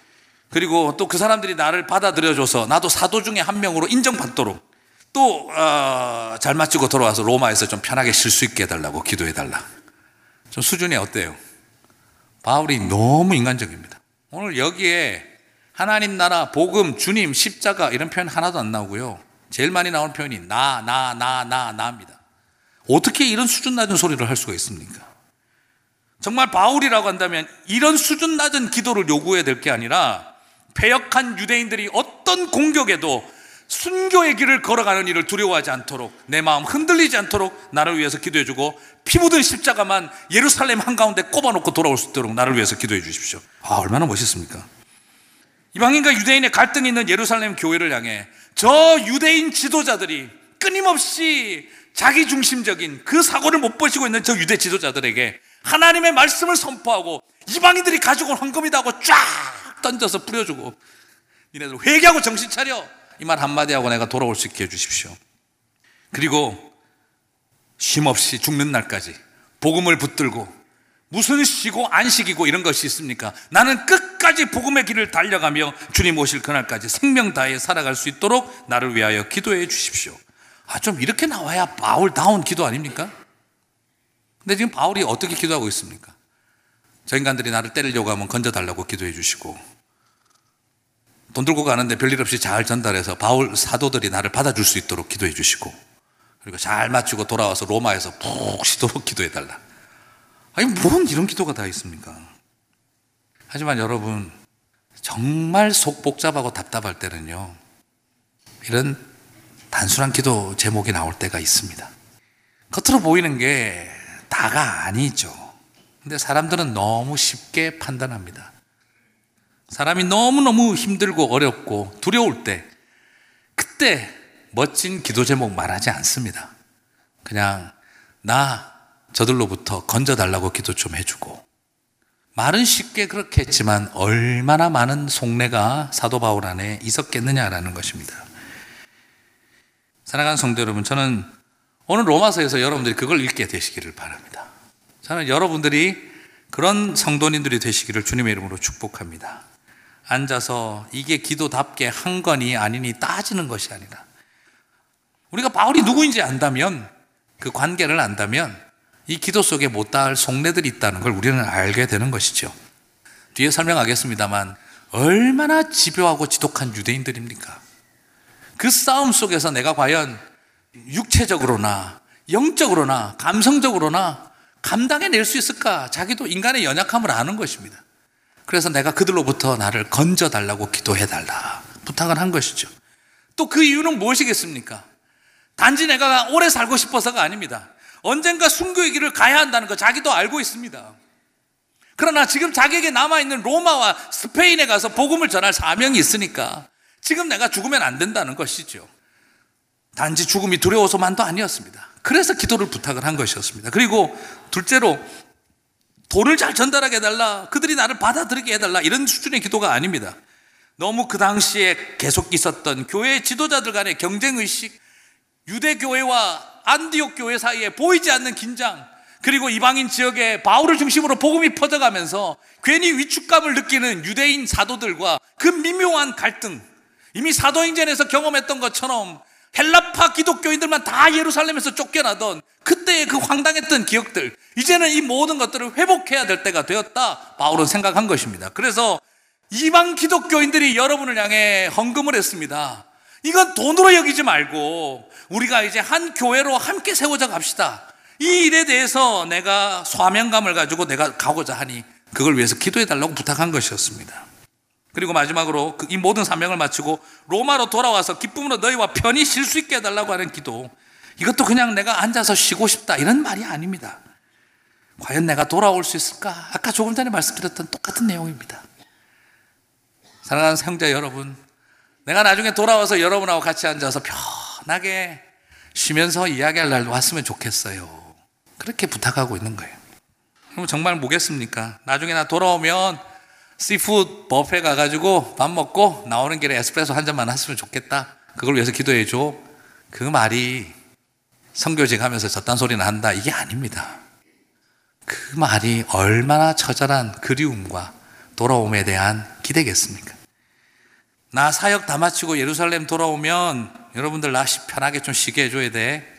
그리고 또 그 사람들이 나를 받아들여줘서 나도 사도 중에 한 명으로 인정받도록 또잘 어, 마치고 돌아와서 로마에서 좀 편하게 쉴 수 있게 해달라고 기도해 달라. 좀 수준이 어때요? 바울이 너무 인간적입니다. 오늘 여기에 하나님 나라, 복음, 주님, 십자가 이런 표현 하나도 안 나오고요. 제일 많이 나오는 표현이 나, 나, 나, 나, 나입니다. 어떻게 이런 수준 낮은 소리를 할 수가 있습니까? 정말 바울이라고 한다면 이런 수준 낮은 기도를 요구해야 될 게 아니라 패역한 유대인들이 어떤 공격에도 순교의 길을 걸어가는 일을 두려워하지 않도록 내 마음 흔들리지 않도록 나를 위해서 기도해 주고 피 묻은 십자가만 예루살렘 한가운데 꼽아놓고 돌아올 수 있도록 나를 위해서 기도해 주십시오. 아, 얼마나 멋있습니까? 이방인과 유대인의 갈등이 있는 예루살렘 교회를 향해 저 유대인 지도자들이 끊임없이 자기 중심적인 그 사고를 못 보시고 있는 저 유대 지도자들에게 하나님의 말씀을 선포하고 이방인들이 가지고 온 헌금이다 하고 쫙 던져서 뿌려주고 니네들 회개하고 정신 차려 이 말 한마디 하고 내가 돌아올 수 있게 해주십시오. 그리고 쉼없이 죽는 날까지 복음을 붙들고 무슨 쉬고 안식이고 이런 것이 있습니까? 나는 끝까지 복음의 길을 달려가며 주님 오실 그날까지 생명 다해 살아갈 수 있도록 나를 위하여 기도해 주십시오. 아, 좀 이렇게 나와야 바울다운 기도 아닙니까? 근데 지금 바울이 어떻게 기도하고 있습니까? 저 인간들이 나를 때리려고 하면 건져달라고 기도해 주시고 돈 들고 가는데 별일 없이 잘 전달해서 바울 사도들이 나를 받아줄 수 있도록 기도해 주시고 그리고 잘 마치고 돌아와서 로마에서 푹 쉬도록 기도해 달라. 아니 뭔 이런 기도가 다 있습니까? 하지만 여러분 정말 속 복잡하고 답답할 때는요 이런 단순한 기도 제목이 나올 때가 있습니다. 겉으로 보이는 게 다가 아니죠. 근데 사람들은 너무 쉽게 판단합니다. 사람이 너무너무 힘들고 어렵고 두려울 때, 그때 멋진 기도 제목 말하지 않습니다. 그냥, 나 저들로부터 건져달라고 기도 좀 해주고, 말은 쉽게 그렇게 했지만 얼마나 많은 속내가 사도 바울 안에 있었겠느냐라는 것입니다. 사랑하는 성도 여러분, 저는 오늘 로마서에서 여러분들이 그걸 읽게 되시기를 바랍니다. 저는 여러분들이 그런 성도님들이 되시기를 주님의 이름으로 축복합니다. 앉아서 이게 기도답게 한 거니 아니니 따지는 것이 아니라 우리가 바울이 누구인지 안다면 그 관계를 안다면 이 기도 속에 못다할 속내들이 있다는 걸 우리는 알게 되는 것이죠. 뒤에 설명하겠습니다만 얼마나 집요하고 지독한 유대인들입니까? 그 싸움 속에서 내가 과연 육체적으로나 영적으로나 감성적으로나 감당해낼 수 있을까? 자기도 인간의 연약함을 아는 것입니다. 그래서 내가 그들로부터 나를 건져달라고 기도해달라. 부탁을 한 것이죠. 또 그 이유는 무엇이겠습니까? 단지 내가 오래 살고 싶어서가 아닙니다. 언젠가 순교의 길을 가야 한다는 거 자기도 알고 있습니다. 그러나 지금 자기에게 남아있는 로마와 스페인에 가서 복음을 전할 사명이 있으니까 지금 내가 죽으면 안 된다는 것이죠. 단지 죽음이 두려워서만도 아니었습니다. 그래서 기도를 부탁을 한 것이었습니다. 그리고 둘째로 돈을 잘 전달하게 해달라. 그들이 나를 받아들이게 해달라. 이런 수준의 기도가 아닙니다. 너무 그 당시에 계속 있었던 교회 지도자들 간의 경쟁의식, 유대교회와 안디옥 교회 사이에 보이지 않는 긴장, 그리고 이방인 지역에 바울을 중심으로 복음이 퍼져가면서 괜히 위축감을 느끼는 유대인 사도들과 그 미묘한 갈등, 이미 사도행전에서 경험했던 것처럼 헬라파 기독교인들만 다 예루살렘에서 쫓겨나던 그때의 그 황당했던 기억들, 이제는 이 모든 것들을 회복해야 될 때가 되었다. 바울은 생각한 것입니다. 그래서 이방 기독교인들이 여러분을 향해 헌금을 했습니다. 이건 돈으로 여기지 말고 우리가 이제 한 교회로 함께 세워져 갑시다. 이 일에 대해서 내가 소명감을 가지고 내가 가고자 하니 그걸 위해서 기도해 달라고 부탁한 것이었습니다. 그리고 마지막으로 그이 모든 사명을 마치고 로마로 돌아와서 기쁨으로 너희와 편히 쉴 수 있게 해달라고 하는 기도. 이것도 그냥 내가 앉아서 쉬고 싶다 이런 말이 아닙니다. 과연 내가 돌아올 수 있을까? 아까 조금 전에 말씀드렸던 똑같은 내용입니다. 사랑하는 형제 여러분, 내가 나중에 돌아와서 여러분하고 같이 앉아서 편하게 쉬면서 이야기할 날 왔으면 좋겠어요. 그렇게 부탁하고 있는 거예요. 그럼 정말 뭐겠습니까? 나중에 나 돌아오면 seafood 뷔페 가가지고 밥 먹고 나오는 길에 에스프레소 한 잔만 했으면 좋겠다. 그걸 위해서 기도해 줘. 그 말이 선교직 하면서 저딴 소리는 한다. 이게 아닙니다. 그 말이 얼마나 처절한 그리움과 돌아옴에 대한 기대겠습니까? 나 사역 다 마치고 예루살렘 돌아오면 여러분들 나 편하게 좀 쉬게 해줘야 돼.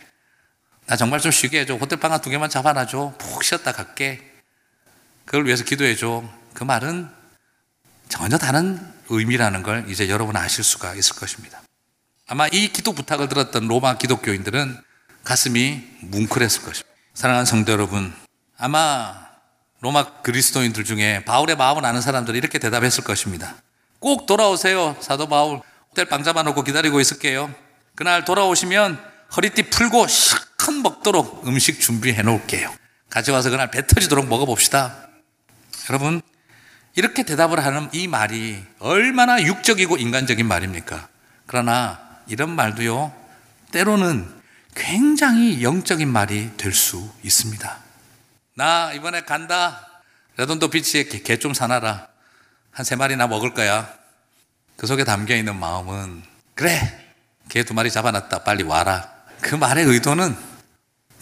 나 정말 좀 쉬게 해줘. 호텔 방 한 두 개만 잡아놔줘. 푹 쉬었다 갈게. 그걸 위해서 기도해줘. 그 말은 전혀 다른 의미라는 걸 이제 여러분 아실 수가 있을 것입니다. 아마 이 기도 부탁을 들었던 로마 기독교인들은 가슴이 뭉클했을 것입니다. 사랑하는 성도 여러분, 아마 로마 그리스도인들 중에 바울의 마음을 아는 사람들이 이렇게 대답했을 것입니다. 꼭 돌아오세요. 사도 바울. 호텔 방 잡아놓고 기다리고 있을게요. 그날 돌아오시면 허리띠 풀고 시큰 먹도록 음식 준비해 놓을게요. 가져와서 그날 배 터지도록 먹어봅시다. 여러분, 이렇게 대답을 하는 이 말이 얼마나 육적이고 인간적인 말입니까? 그러나 이런 말도요, 때로는 굉장히 영적인 말이 될 수 있습니다. 나 이번에 간다. 레돈도 비치에 개 좀 사놔라. 한 세 마리나 먹을 거야. 그 속에 담겨 있는 마음은, 그래. 개 두 마리 잡아놨다. 빨리 와라. 그 말의 의도는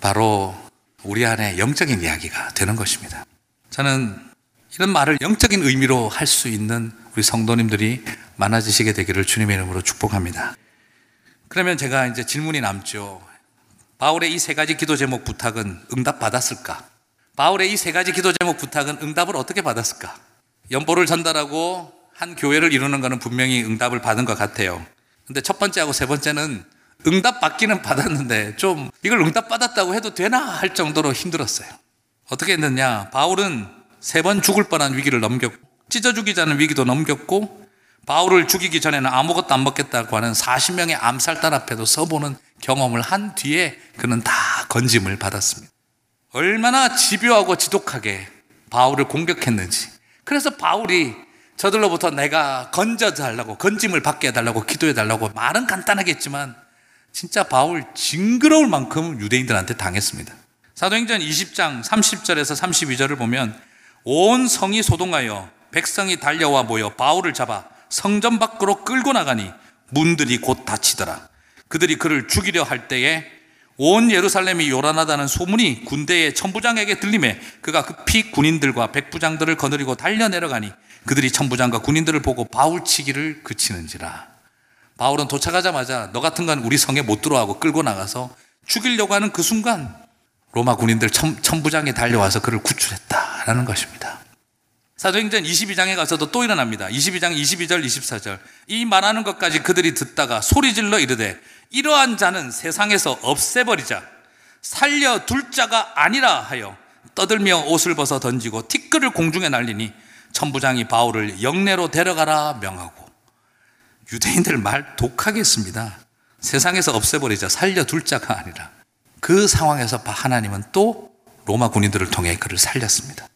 바로 우리 안에 영적인 이야기가 되는 것입니다. 저는 이런 말을 영적인 의미로 할 수 있는 우리 성도님들이 많아지시게 되기를 주님의 이름으로 축복합니다. 그러면 제가 이제 질문이 남죠. 바울의 이 세 가지 기도 제목 부탁은 응답 받았을까? 바울의 이 세 가지 기도 제목 부탁은 응답을 어떻게 받았을까? 연보를 전달하고 한 교회를 이루는 것은 분명히 응답을 받은 것 같아요. 근데 첫 번째하고 세 번째는 응답 받기는 받았는데 좀 이걸 응답 받았다고 해도 되나 할 정도로 힘들었어요. 어떻게 했느냐? 바울은 세 번 죽을 뻔한 위기를 넘겼고 찢어 죽이자는 위기도 넘겼고 바울을 죽이기 전에는 아무것도 안 먹겠다고 하는 40명의 암살단 앞에도 서보는 경험을 한 뒤에 그는 다 건짐을 받았습니다. 얼마나 집요하고 지독하게 바울을 공격했는지. 그래서 바울이 저들로부터 내가 건져달라고, 건짐을 받게 해달라고, 기도해달라고 말은 간단하겠지만 진짜 바울 징그러울 만큼 유대인들한테 당했습니다. 사도행전 20장 30절에서 32절을 보면 온 성이 소동하여 백성이 달려와 모여 바울을 잡아 성전 밖으로 끌고 나가니 문들이 곧 닫히더라. 그들이 그를 죽이려 할 때에 온 예루살렘이 요란하다는 소문이 군대의 천부장에게 들림에 그가 급히 군인들과 백부장들을 거느리고 달려 내려가니 그들이 천부장과 군인들을 보고 바울 치기를 그치는지라. 바울은 도착하자마자 너 같은 건 우리 성에 못 들어가고 끌고 나가서 죽이려고 하는 그 순간 로마 군인들 천, 천부장이 달려와서 그를 구출했다라는 것입니다. 사도행전 22장에 가서도 또 일어납니다. 22장 22절 24절. 이 말하는 것까지 그들이 듣다가 소리질러 이르되 이러한 자는 세상에서 없애버리자 살려 둘 자가 아니라 하여 떠들며 옷을 벗어 던지고 티끌을 공중에 날리니 천부장이 바울을 영내로 데려가라 명하고 유대인들 말 독하게 했습니다. 세상에서 없애버리자 살려 둘 자가 아니라 그 상황에서 하나님은 또 로마 군인들을 통해 그를 살렸습니다.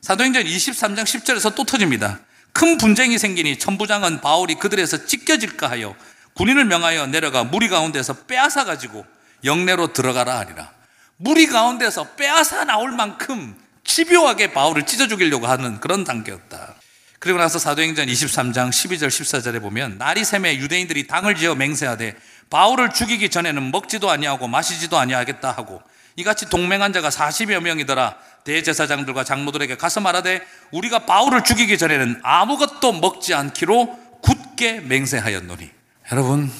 사도행전 23장 10절에서 또 터집니다. 큰 분쟁이 생기니 천부장은 바울이 그들에서 찢겨질까 하여 군인을 명하여 내려가 무리 가운데서 빼앗아 가지고 영내로 들어가라 하니라. 무리 가운데서 빼앗아 나올 만큼 집요하게 바울을 찢어 죽이려고 하는 그런 단계였다. 그리고 나서 사도행전 23장 12절 14절에 보면 날이 샘에 유대인들이 당을 지어 맹세하되 바울을 죽이기 전에는 먹지도 아니하고 마시지도 아니하겠다 하고 이같이 동맹한 자가 40여 명이더라. 대제사장들과 장로들에게 가서 말하되 우리가 바울을 죽이기 전에는 아무것도 먹지 않기로 굳게 맹세하였노니. 여러분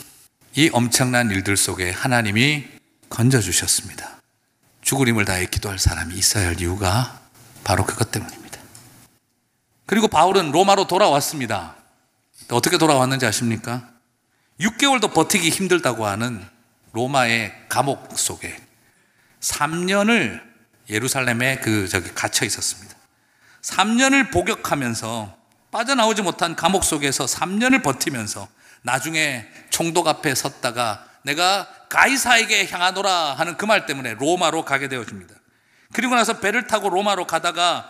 이 엄청난 일들 속에 하나님이 건져주셨습니다. 죽을 힘을 다해 기도할 사람이 있어야 할 이유가 바로 그것 때문입니다. 그리고 바울은 로마로 돌아왔습니다. 어떻게 돌아왔는지 아십니까? 6개월도 버티기 힘들다고 하는 로마의 감옥 속에 3년을 예루살렘에 그 저기 갇혀 있었습니다. 3년을 복역하면서 빠져나오지 못한 감옥 속에서 3년을 버티면서 나중에 총독 앞에 섰다가 내가 가이사에게 향하노라 하는 그 말 때문에 로마로 가게 되어집니다. 그리고 나서 배를 타고 로마로 가다가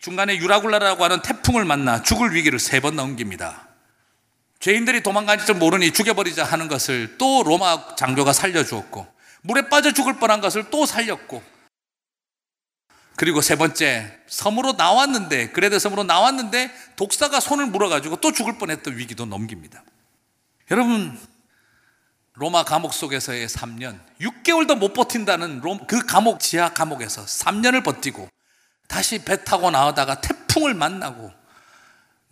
중간에 유라굴라라고 하는 태풍을 만나 죽을 위기를 세 번 넘깁니다. 죄인들이 도망가지 줄 모르니 죽여버리자 하는 것을 또 로마 장교가 살려주었고 물에 빠져 죽을 뻔한 것을 또 살렸고 그리고 세 번째, 섬으로 나왔는데, 그레데 섬으로 나왔는데, 독사가 손을 물어가지고 또 죽을 뻔했던 위기도 넘깁니다. 여러분, 로마 감옥 속에서의 3년, 6개월도 못 버틴다는 그 감옥, 지하 감옥에서 3년을 버티고, 다시 배 타고 나오다가 태풍을 만나고,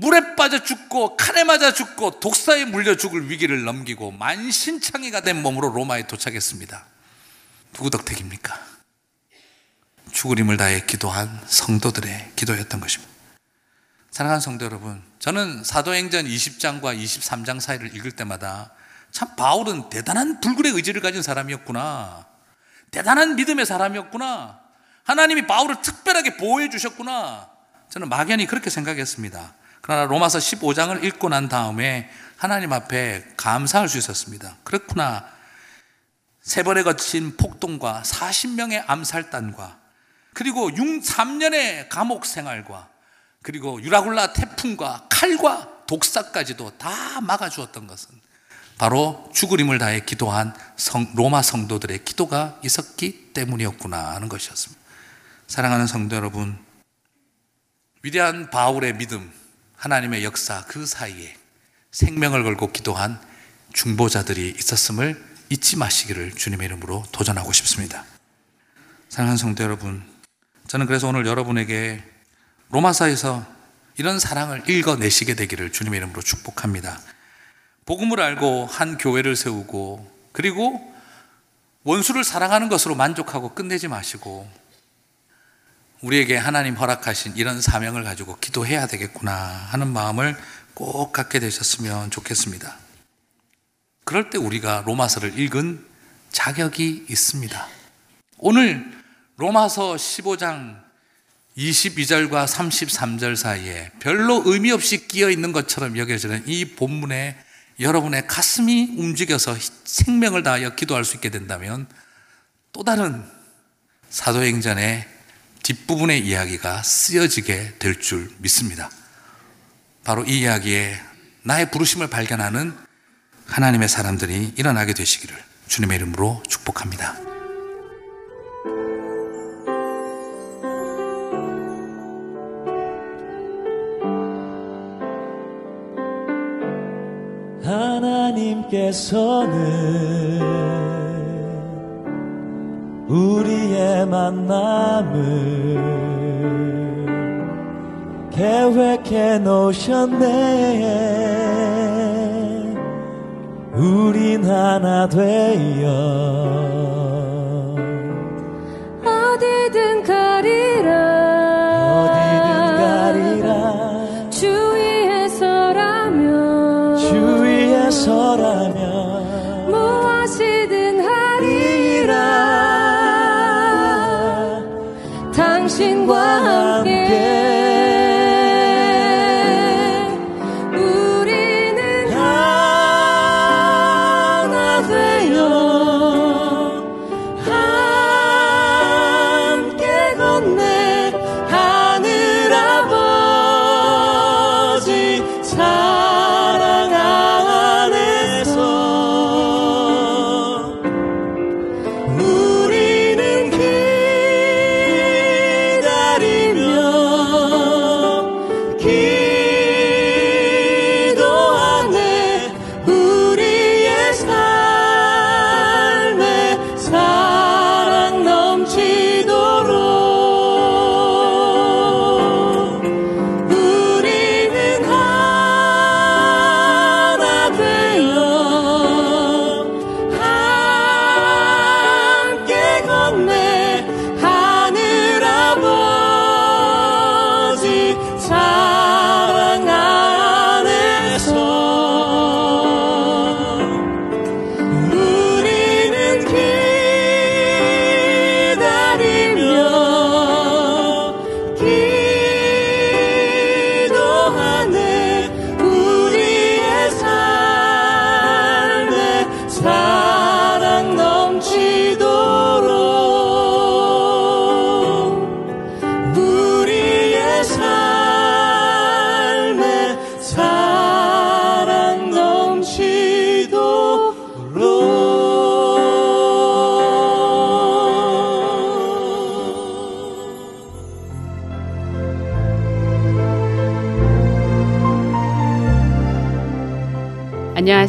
물에 빠져 죽고, 칼에 맞아 죽고, 독사에 물려 죽을 위기를 넘기고, 만신창이가 된 몸으로 로마에 도착했습니다. 누구 덕택입니까? 죽을 힘을 다해 기도한 성도들의 기도였던 것입니다. 사랑하는 성도 여러분, 저는 사도행전 20장과 23장 사이를 읽을 때마다 참 바울은 대단한 불굴의 의지를 가진 사람이었구나. 대단한 믿음의 사람이었구나. 하나님이 바울을 특별하게 보호해 주셨구나. 저는 막연히 그렇게 생각했습니다. 그러나 로마서 15장을 읽고 난 다음에 하나님 앞에 감사할 수 있었습니다. 그렇구나. 세 번에 거친 폭동과 40명의 암살단과 그리고 6, 3년의 감옥 생활과 그리고 유라굴라 태풍과 칼과 독사까지도 다 막아주었던 것은 바로 죽을 힘을 다해 기도한 성, 로마 성도들의 기도가 있었기 때문이었구나 하는 것이었습니다. 사랑하는 성도 여러분, 위대한 바울의 믿음, 하나님의 역사 그 사이에 생명을 걸고 기도한 중보자들이 있었음을 잊지 마시기를 주님의 이름으로 도전하고 싶습니다. 사랑하는 성도 여러분, 저는 그래서 오늘 여러분에게 로마서에서 이런 사랑을 읽어내시게 되기를 주님의 이름으로 축복합니다. 복음을 알고 한 교회를 세우고 그리고 원수를 사랑하는 것으로 만족하고 끝내지 마시고 우리에게 하나님 허락하신 이런 사명을 가지고 기도해야 되겠구나 하는 마음을 꼭 갖게 되셨으면 좋겠습니다. 그럴 때 우리가 로마서를 읽은 자격이 있습니다. 오늘 로마서 15장 22절과 33절 사이에 별로 의미 없이 끼어 있는 것처럼 여겨지는 이 본문에 여러분의 가슴이 움직여서 생명을 다하여 기도할 수 있게 된다면 또 다른 사도행전의 뒷부분의 이야기가 쓰여지게 될 줄 믿습니다. 바로 이 이야기에 나의 부르심을 발견하는 하나님의 사람들이 일어나게 되시기를 주님의 이름으로 축복합니다. 하나님께서는 우리의 만남을 계획해 놓으셨네. 우린 하나 되어 어디든 가리라. 어디든 가리라. 주위에서라면 주위에서라면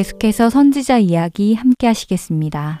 계속해서 선지자 이야기 함께 하시겠습니다.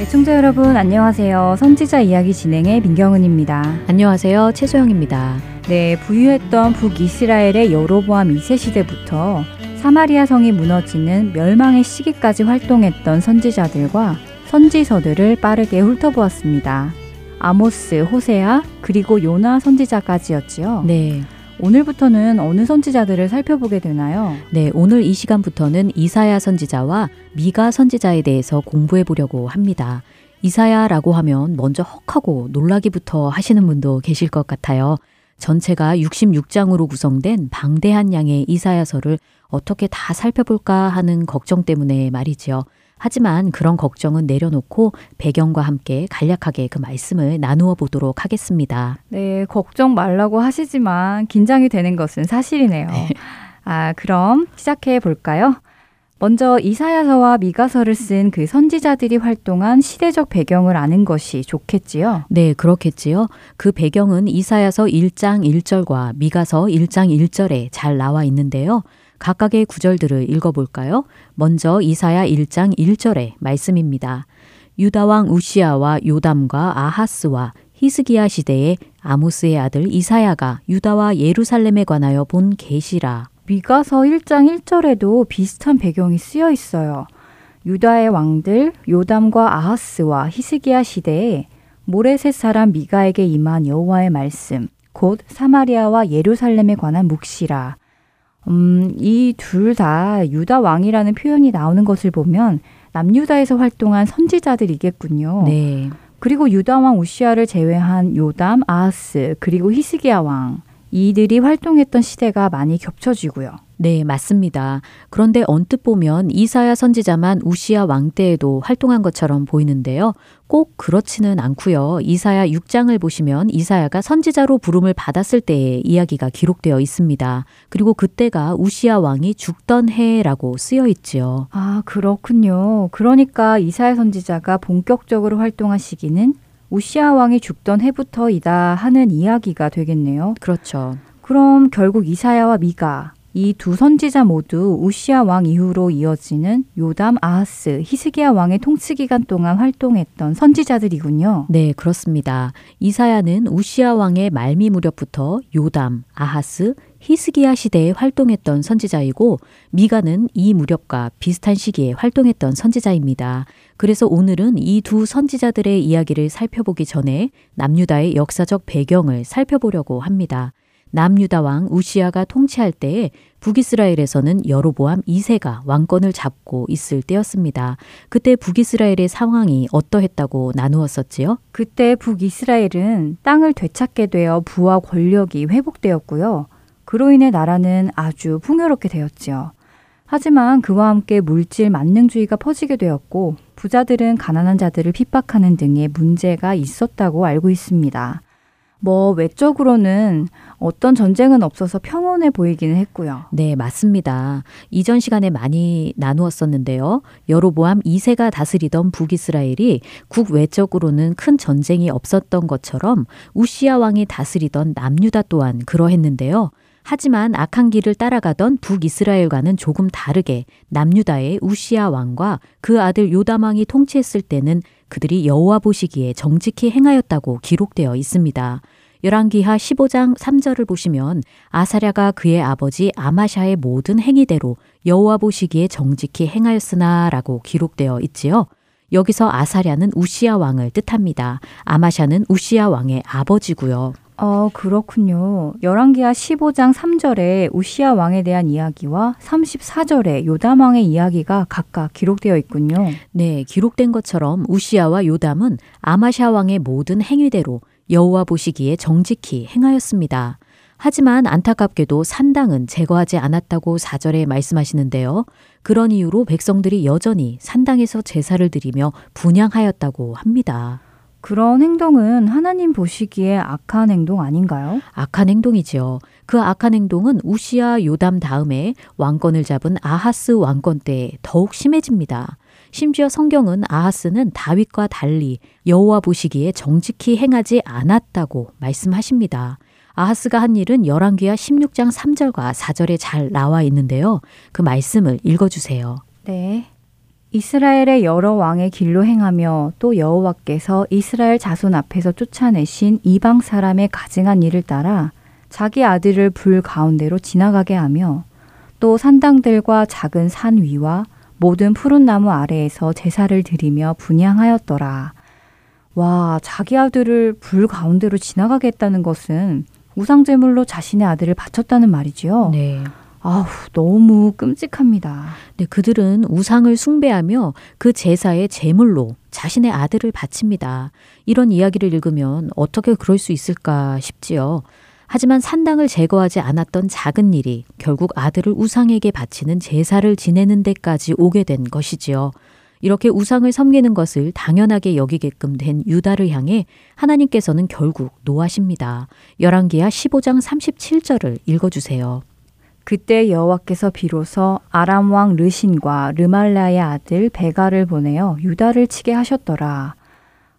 애청자 네, 여러분 안녕하세요. 선지자 이야기 진행의 민경은입니다. 안녕하세요. 최소영입니다. 네, 부유했던 북이스라엘의 여로보암 2세 시대부터 사마리아 성이 무너지는 멸망의 시기까지 활동했던 선지자들과 선지서들을 빠르게 훑어보았습니다. 아모스, 호세아, 그리고 요나 선지자까지였지요. 네. 오늘부터는 어느 선지자들을 살펴보게 되나요? 네, 오늘 이 시간부터는 이사야 선지자와 미가 선지자에 대해서 공부해 보려고 합니다. 이사야라고 하면 먼저 헉하고 놀라기부터 하시는 분도 계실 것 같아요. 전체가 66장으로 구성된 방대한 양의 이사야서를 어떻게 다 살펴볼까 하는 걱정 때문에 말이지요. 하지만 그런 걱정은 내려놓고 배경과 함께 간략하게 그 말씀을 나누어 보도록 하겠습니다. 네, 걱정 말라고 하시지만 긴장이 되는 것은 사실이네요. 네. 아, 그럼 시작해 볼까요? 먼저 이사야서와 미가서를 쓴 그 선지자들이 활동한 시대적 배경을 아는 것이 좋겠지요. 네, 그렇겠지요. 그 배경은 이사야서 1장 1절과 미가서 1장 1절에 잘 나와 있는데요. 각각의 구절들을 읽어볼까요? 먼저 이사야 1장 1절의 말씀입니다. 유다왕 우시아와 요담과 아하스와 히스기야 시대에 아모스의 아들 이사야가 유다와 예루살렘에 관하여 본 계시라. 미가서 1장 1절에도 비슷한 배경이 쓰여 있어요. 유다의 왕들 요담과 아하스와 히스기야 시대에 모레셋 사람 미가에게 임한 여호와의 말씀, 곧 사마리아와 예루살렘에 관한 묵시라. 음, 이 둘 다 유다 왕이라는 표현이 나오는 것을 보면 남유다에서 활동한 선지자들이겠군요. 네. 그리고 유다 왕 우시아를 제외한 요담, 아하스, 그리고 히스기야 왕 이들이 활동했던 시대가 많이 겹쳐지고요. 네, 맞습니다. 그런데 언뜻 보면 이사야 선지자만 우시아 왕 때에도 활동한 것처럼 보이는데요. 꼭 그렇지는 않고요. 이사야 6장을 보시면 이사야가 선지자로 부름을 받았을 때의 이야기가 기록되어 있습니다. 그리고 그때가 우시아 왕이 죽던 해라고 쓰여 있지요. 아, 그렇군요. 그러니까 이사야 선지자가 본격적으로 활동한 시기는 우시아 왕이 죽던 해부터이다 하는 이야기가 되겠네요. 그렇죠. 그럼 결국 이사야와 미가 이 두 선지자 모두 우시아 왕 이후로 이어지는 요담, 아하스, 히스기야 왕의 통치 기간 동안 활동했던 선지자들이군요. 네, 그렇습니다. 이사야는 우시아 왕의 말미 무렵부터 요담, 아하스, 히스기야 시대에 활동했던 선지자이고 미가는 이 무렵과 비슷한 시기에 활동했던 선지자입니다. 그래서 오늘은 이 두 선지자들의 이야기를 살펴보기 전에 남유다의 역사적 배경을 살펴보려고 합니다. 남유다 왕 우시아가 통치할 때에 북이스라엘에서는 여로보암 2세가 왕권을 잡고 있을 때였습니다. 그때 북이스라엘의 상황이 어떠했다고 나누었었지요? 그때 북이스라엘은 땅을 되찾게 되어 부와 권력이 회복되었고요. 그로 인해 나라는 아주 풍요롭게 되었지요. 하지만 그와 함께 물질 만능주의가 퍼지게 되었고 부자들은 가난한 자들을 핍박하는 등의 문제가 있었다고 알고 있습니다. 뭐 외적으로는 어떤 전쟁은 없어서 평온해 보이기는 했고요. 네, 맞습니다. 이전 시간에 많이 나누었었는데요. 여로보암 2세가 다스리던 북이스라엘이 국외적으로는 큰 전쟁이 없었던 것처럼 우시아 왕이 다스리던 남유다 또한 그러했는데요. 하지만 악한 길을 따라가던 북이스라엘과는 조금 다르게 남유다의 우시아 왕과 그 아들 요담 왕이 통치했을 때는 그들이 여호와 보시기에 정직히 행하였다고 기록되어 있습니다. 열왕기하 15장 3절을 보시면 아사랴가 그의 아버지 아마샤의 모든 행위대로 여호와 보시기에 정직히 행하였으나라고 기록되어 있지요. 여기서 아사랴는 우시아 왕을 뜻합니다. 아마샤는 우시아 왕의 아버지고요. 어, 그렇군요. 열왕기하 15장 3절에 우시아 왕에 대한 이야기와 34절에 요담 왕의 이야기가 각각 기록되어 있군요. 네, 기록된 것처럼 우시아와 요담은 아마샤 왕의 모든 행위대로 여호와 보시기에 정직히 행하였습니다. 하지만 안타깝게도 산당은 제거하지 않았다고 4절에 말씀하시는데요. 그런 이유로 백성들이 여전히 산당에서 제사를 드리며 분양하였다고 합니다. 그런 행동은 하나님 보시기에 악한 행동 아닌가요? 악한 행동이지요. 그 악한 행동은 우시아 요담 다음에 왕권을 잡은 아하스 왕권 때 더욱 심해집니다. 심지어 성경은 아하스는 다윗과 달리 여호와 보시기에 정직히 행하지 않았다고 말씀하십니다. 아하스가 한 일은 열왕기하 16장 3절과 4절에 잘 나와 있는데요. 그 말씀을 읽어 주세요. 네. 이스라엘의 여러 왕의 길로 행하며 또 여호와께서 이스라엘 자손 앞에서 쫓아내신 이방 사람의 가증한 일을 따라 자기 아들을 불 가운데로 지나가게 하며 또 산당들과 작은 산 위와 모든 푸른 나무 아래에서 제사를 드리며 분양하였더라. 와, 자기 아들을 불 가운데로 지나가게 했다는 것은 우상제물로 자신의 아들을 바쳤다는 말이지요. 네. 아우, 너무 끔찍합니다. 네, 그들은 우상을 숭배하며 그 제사의 제물로 자신의 아들을 바칩니다. 이런 이야기를 읽으면 어떻게 그럴 수 있을까 싶지요. 하지만 산당을 제거하지 않았던 작은 일이 결국 아들을 우상에게 바치는 제사를 지내는 데까지 오게 된 것이지요. 이렇게 우상을 섬기는 것을 당연하게 여기게끔 된 유다를 향해 하나님께서는 결국 노하십니다. 열왕기하 15장 37절을 읽어주세요. 그때 여호와께서 비로소 아람 왕 르신과 르말라의 아들 베가를 보내어 유다를 치게 하셨더라.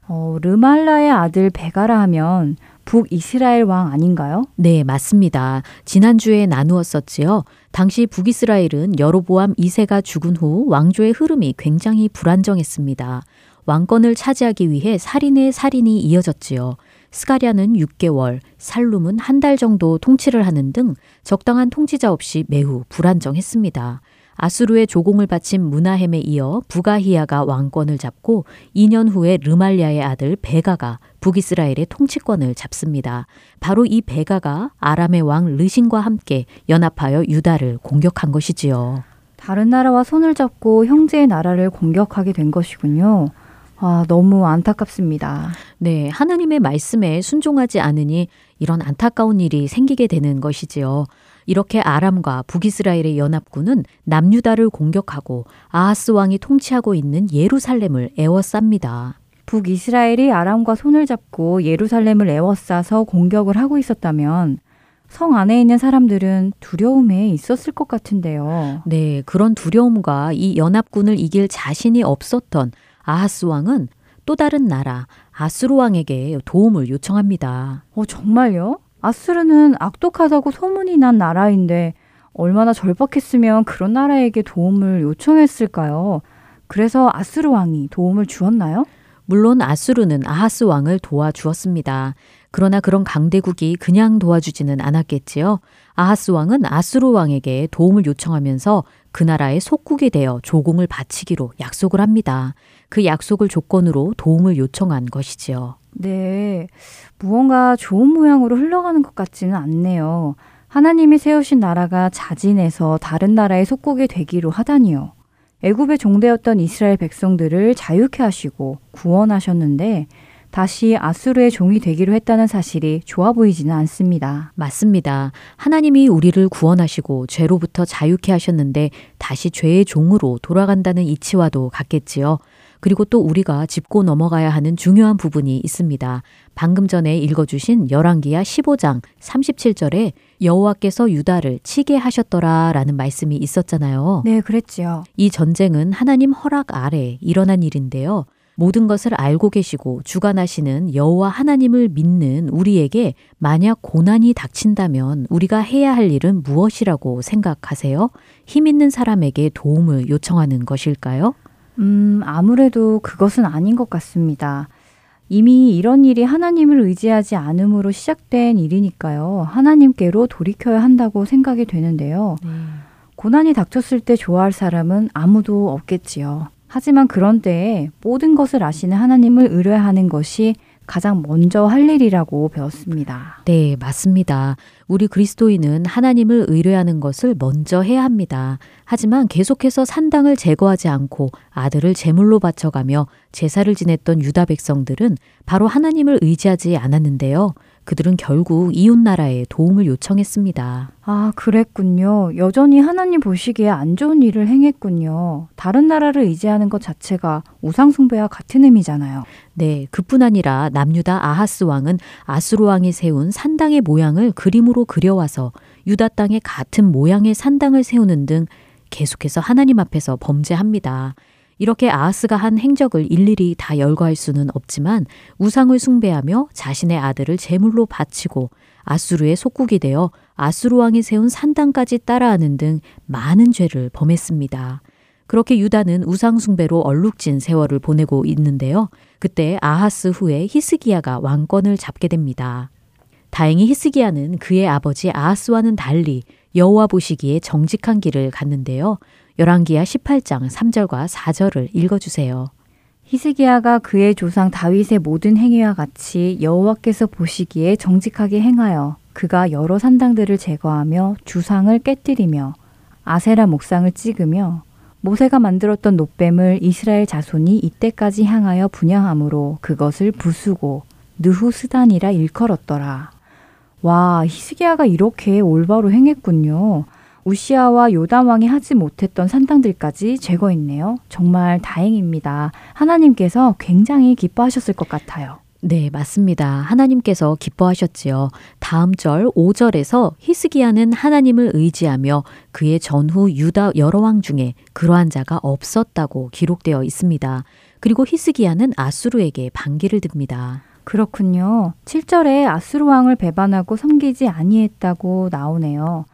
어, 르말라의 아들 베가라 하면 북이스라엘 왕 아닌가요? 네, 맞습니다. 지난주에 나누었었지요. 당시 북이스라엘은 여로보암 2세가 죽은 후 왕조의 흐름이 굉장히 불안정했습니다. 왕권을 차지하기 위해 살인의 살인이 이어졌지요. 스가랴는 6개월, 살룸은 한 달 정도 통치를 하는 등 적당한 통치자 없이 매우 불안정했습니다. 아수르의 조공을 바친 문하햄에 이어 부가히야가 왕권을 잡고 2년 후에 르말리아의 아들 베가가 북이스라엘의 통치권을 잡습니다. 바로 이 베가가 아람의 왕 르신과 함께 연합하여 유다를 공격한 것이지요. 다른 나라와 손을 잡고 형제의 나라를 공격하게 된 것이군요. 아, 너무 안타깝습니다. 네, 하나님의 말씀에 순종하지 않으니 이런 안타까운 일이 생기게 되는 것이지요. 이렇게 아람과 북이스라엘의 연합군은 남유다를 공격하고 아하스 왕이 통치하고 있는 예루살렘을 에워쌉니다. 북이스라엘이 아람과 손을 잡고 예루살렘을 에워싸서 공격을 하고 있었다면 성 안에 있는 사람들은 두려움에 있었을 것 같은데요. 네, 그런 두려움과 이 연합군을 이길 자신이 없었던 아하스 왕은 또 다른 나라 아수르 왕에게 도움을 요청합니다. 어, 정말요? 아수르는 악독하다고 소문이 난 나라인데 얼마나 절박했으면 그런 나라에게 도움을 요청했을까요? 그래서 아수르 왕이 도움을 주었나요? 물론 아수르는 아하스 왕을 도와주었습니다. 그러나 그런 강대국이 그냥 도와주지는 않았겠지요. 아하스 왕은 아수르 왕에게 도움을 요청하면서 그 나라의 속국이 되어 조공을 바치기로 약속을 합니다. 그 약속을 조건으로 도움을 요청한 것이지요. 네. 무언가 좋은 모양으로 흘러가는 것 같지는 않네요. 하나님이 세우신 나라가 자진해서 다른 나라의 속국이 되기로 하다니요. 애굽의 종되었던 이스라엘 백성들을 자유케 하시고 구원하셨는데 다시 아수르의 종이 되기로 했다는 사실이 좋아 보이지는 않습니다. 맞습니다. 하나님이 우리를 구원하시고 죄로부터 자유케 하셨는데 다시 죄의 종으로 돌아간다는 이치와도 같겠지요. 그리고 또 우리가 짚고 넘어가야 하는 중요한 부분이 있습니다. 방금 전에 읽어주신 열왕기야 15장 37절에 여호와께서 유다를 치게 하셨더라라는 말씀이 있었잖아요. 네, 그랬지요. 이 전쟁은 하나님 허락 아래 일어난 일인데요. 모든 것을 알고 계시고 주관하시는 여호와 하나님을 믿는 우리에게 만약 고난이 닥친다면 우리가 해야 할 일은 무엇이라고 생각하세요? 힘 있는 사람에게 도움을 요청하는 것일까요? 음, 아무래도 그것은 아닌 것 같습니다. 이미 이런 일이 하나님을 의지하지 않음으로 시작된 일이니까요. 하나님께로 돌이켜야 한다고 생각이 되는데요. 네. 고난이 닥쳤을 때 좋아할 사람은 아무도 없겠지요. 하지만 그런 때에 모든 것을 아시는 하나님을 의뢰하는 것이 가장 먼저 할 일이라고 배웠습니다. 네, 맞습니다. 우리 그리스도인은 하나님을 의뢰하는 것을 먼저 해야 합니다. 하지만 계속해서 산당을 제거하지 않고 아들을 제물로 바쳐가며 제사를 지냈던 유다 백성들은 바로 하나님을 의지하지 않았는데요. 그들은 결국 이웃 나라에 도움을 요청했습니다. 아, 그랬군요. 여전히 하나님 보시기에 안 좋은 일을 행했군요. 다른 나라를 의지하는 것 자체가 우상숭배와 같은 의미잖아요. 네, 그뿐 아니라 남유다 아하스 왕은 아수르 왕이 세운 산당의 모양을 그림으로 그려와서 유다 땅에 같은 모양의 산당을 세우는 등 계속해서 하나님 앞에서 범죄합니다. 이렇게 아하스가 한 행적을 일일이 다 열거할 수는 없지만 우상을 숭배하며 자신의 아들을 제물로 바치고 아수르의 속국이 되어 아수르 왕이 세운 산당까지 따라하는 등 많은 죄를 범했습니다. 그렇게 유다는 우상 숭배로 얼룩진 세월을 보내고 있는데요. 그때 아하스 후에 히스기야가 왕권을 잡게 됩니다. 다행히 히스기야는 그의 아버지 아하스와는 달리 여호와 보시기에 정직한 길을 갔는데요. 열왕기하 18장 3절과 4절을 읽어 주세요. 히스기야가 그의 조상 다윗의 모든 행위와 같이 여호와께서 보시기에 정직하게 행하여 그가 여러 산당들을 제거하며 주상을 깨뜨리며 아세라 목상을 찍으며 모세가 만들었던 노뱀을 이스라엘 자손이 이때까지 향하여 분양함으로 그것을 부수고 느후스단이라 일컬었더라. 와, 히스기야가 이렇게 올바로 행했군요. 우시아와 요담 왕이 하지 못했던 산당들까지 제거했네요. 정말 다행입니다. 하나님께서 굉장히 기뻐하셨을 것 같아요. 네, 맞습니다. 하나님께서 기뻐하셨지요. 다음 절 5절에서 히스기야는 하나님을 의지하며 그의 전후 유다 여러 왕 중에 그러한 자가 없었다고 기록되어 있습니다. 그리고 히스기야는 아수르에게 반기를 듭니다. 그렇군요. 7절에 아수르 왕을 배반하고 섬기지 아니했다고 나오네요.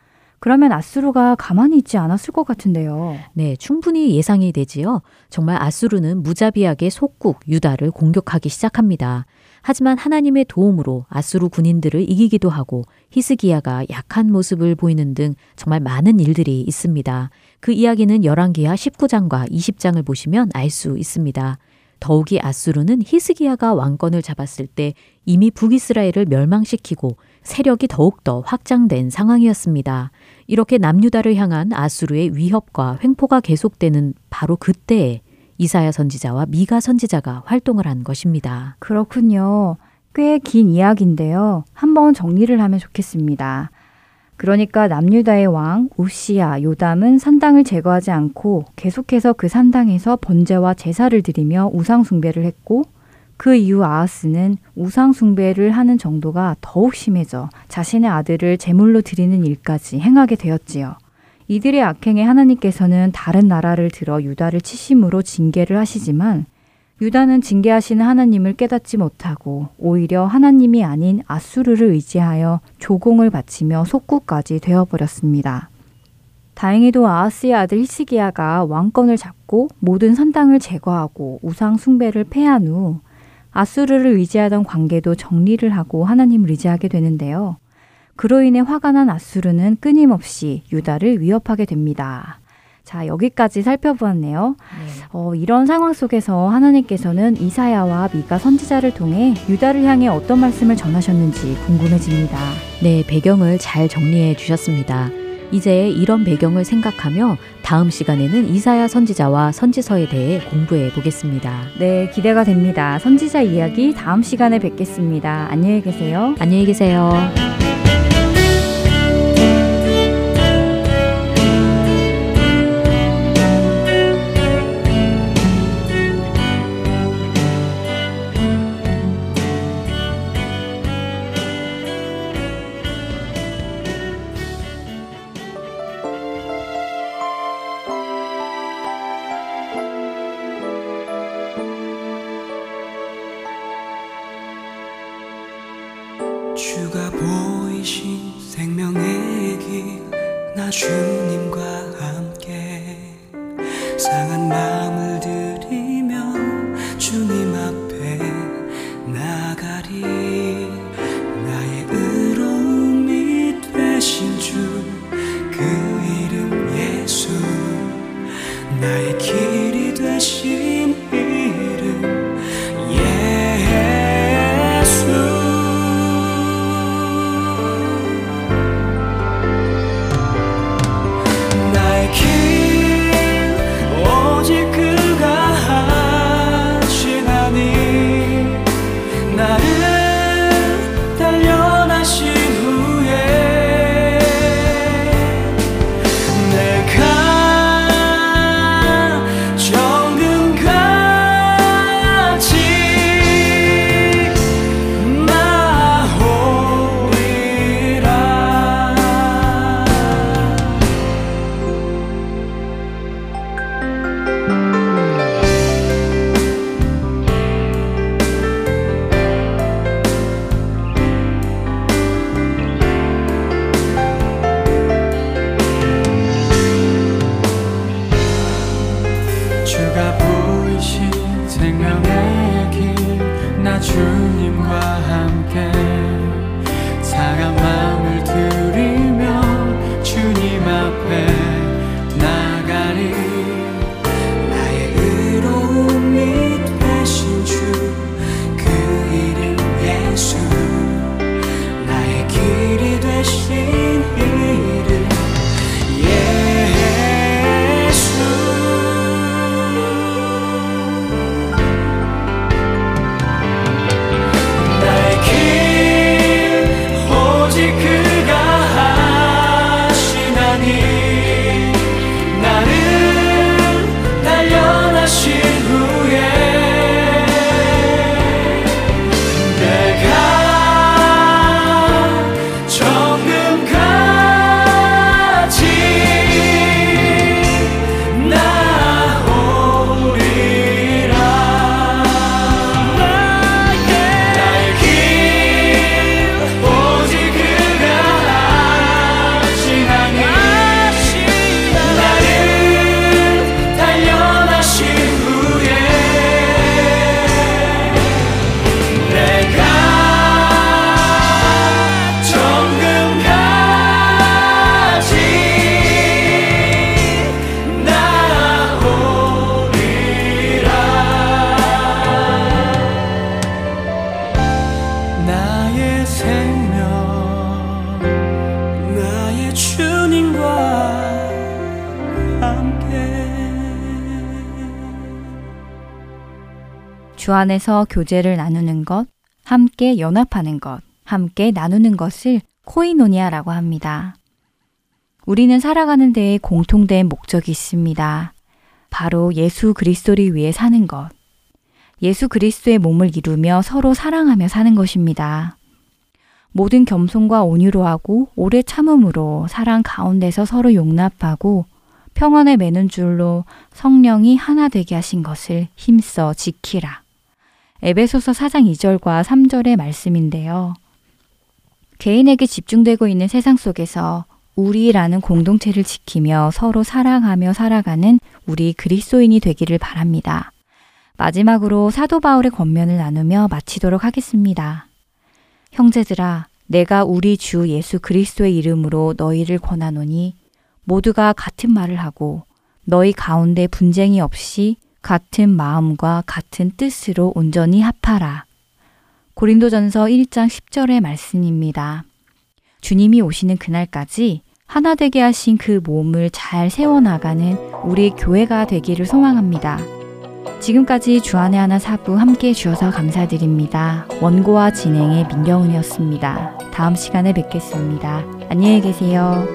그러면 아수르가 가만히 있지 않았을 것 같은데요. 네, 충분히 예상이 되지요. 정말 아수르는 무자비하게 속국 유다를 공격하기 시작합니다. 하지만 하나님의 도움으로 아수르 군인들을 이기기도 하고 히스기야가 약한 모습을 보이는 등 정말 많은 일들이 있습니다. 그 이야기는 열왕기하 19장과 20장을 보시면 알 수 있습니다. 더욱이 아수르는 히스기야가 왕권을 잡았을 때 이미 북이스라엘을 멸망시키고 세력이 더욱더 확장된 상황이었습니다. 이렇게 남유다를 향한 아수르의 위협과 횡포가 계속되는 바로 그때에 이사야 선지자와 미가 선지자가 활동을 한 것입니다. 그렇군요. 꽤 긴 이야기인데요. 한번 정리를 하면 좋겠습니다. 그러니까 남유다의 왕 우시야 요담은 산당을 제거하지 않고 계속해서 그 산당에서 번제와 제사를 드리며 우상 숭배를 했고 그 이후 아하스는 우상 숭배를 하는 정도가 더욱 심해져 자신의 아들을 제물로 드리는 일까지 행하게 되었지요. 이들의 악행에 하나님께서는 다른 나라를 들어 유다를 치심으로 징계를 하시지만 유다는 징계하시는 하나님을 깨닫지 못하고 오히려 하나님이 아닌 아수르를 의지하여 조공을 바치며 속국까지 되어버렸습니다. 다행히도 아하스의 아들 히스기야가 왕권을 잡고 모든 산당을 제거하고 우상 숭배를 패한 후 아수르를 의지하던 관계도 정리를 하고 하나님을 의지하게 되는데요. 그로 인해 화가 난 아수르는 끊임없이 유다를 위협하게 됩니다. 자, 여기까지 살펴보았네요. 네. 어, 이런 상황 속에서 하나님께서는 이사야와 미가 선지자를 통해 유다를 향해 어떤 말씀을 전하셨는지 궁금해집니다. 네, 배경을 잘 정리해 주셨습니다. 이제 이런 배경을 생각하며 다음 시간에는 이사야 선지자와 선지서에 대해 공부해 보겠습니다. 네, 기대가 됩니다. 선지자 이야기 다음 시간에 뵙겠습니다. 안녕히 계세요. 안녕히 계세요. 안에서 교제를 나누는 것, 함께 연합하는 것, 함께 나누는 것을 코이노니아라고 합니다. 우리는 살아가는 데에 공통된 목적이 있습니다. 바로 예수 그리스도를 위해 사는 것. 예수 그리스도의 몸을 이루며 서로 사랑하며 사는 것입니다. 모든 겸손과 온유로 하고 오래 참음으로 사랑 가운데서 서로 용납하고 평안에 매는 줄로 성령이 하나 되게 하신 것을 힘써 지키라. 에베소서 4장 2절과 3절의 말씀인데요. 개인에게 집중되고 있는 세상 속에서 우리라는 공동체를 지키며 서로 사랑하며 살아가는 우리 그리스도인이 되기를 바랍니다. 마지막으로 사도 바울의 권면을 나누며 마치도록 하겠습니다. 형제들아, 내가 우리 주 예수 그리스도의 이름으로 너희를 권하노니 모두가 같은 말을 하고 너희 가운데 분쟁이 없이 같은 마음과 같은 뜻으로 온전히 합하라. 고린도전서 1장 10절의 말씀입니다. 주님이 오시는 그날까지 하나 되게 하신 그 몸을 잘 세워나가는 우리 교회가 되기를 소망합니다. 지금까지 주안의 하나 사부 함께 해주셔서 감사드립니다. 원고와 진행의 민경훈이었습니다. 다음 시간에 뵙겠습니다. 안녕히 계세요.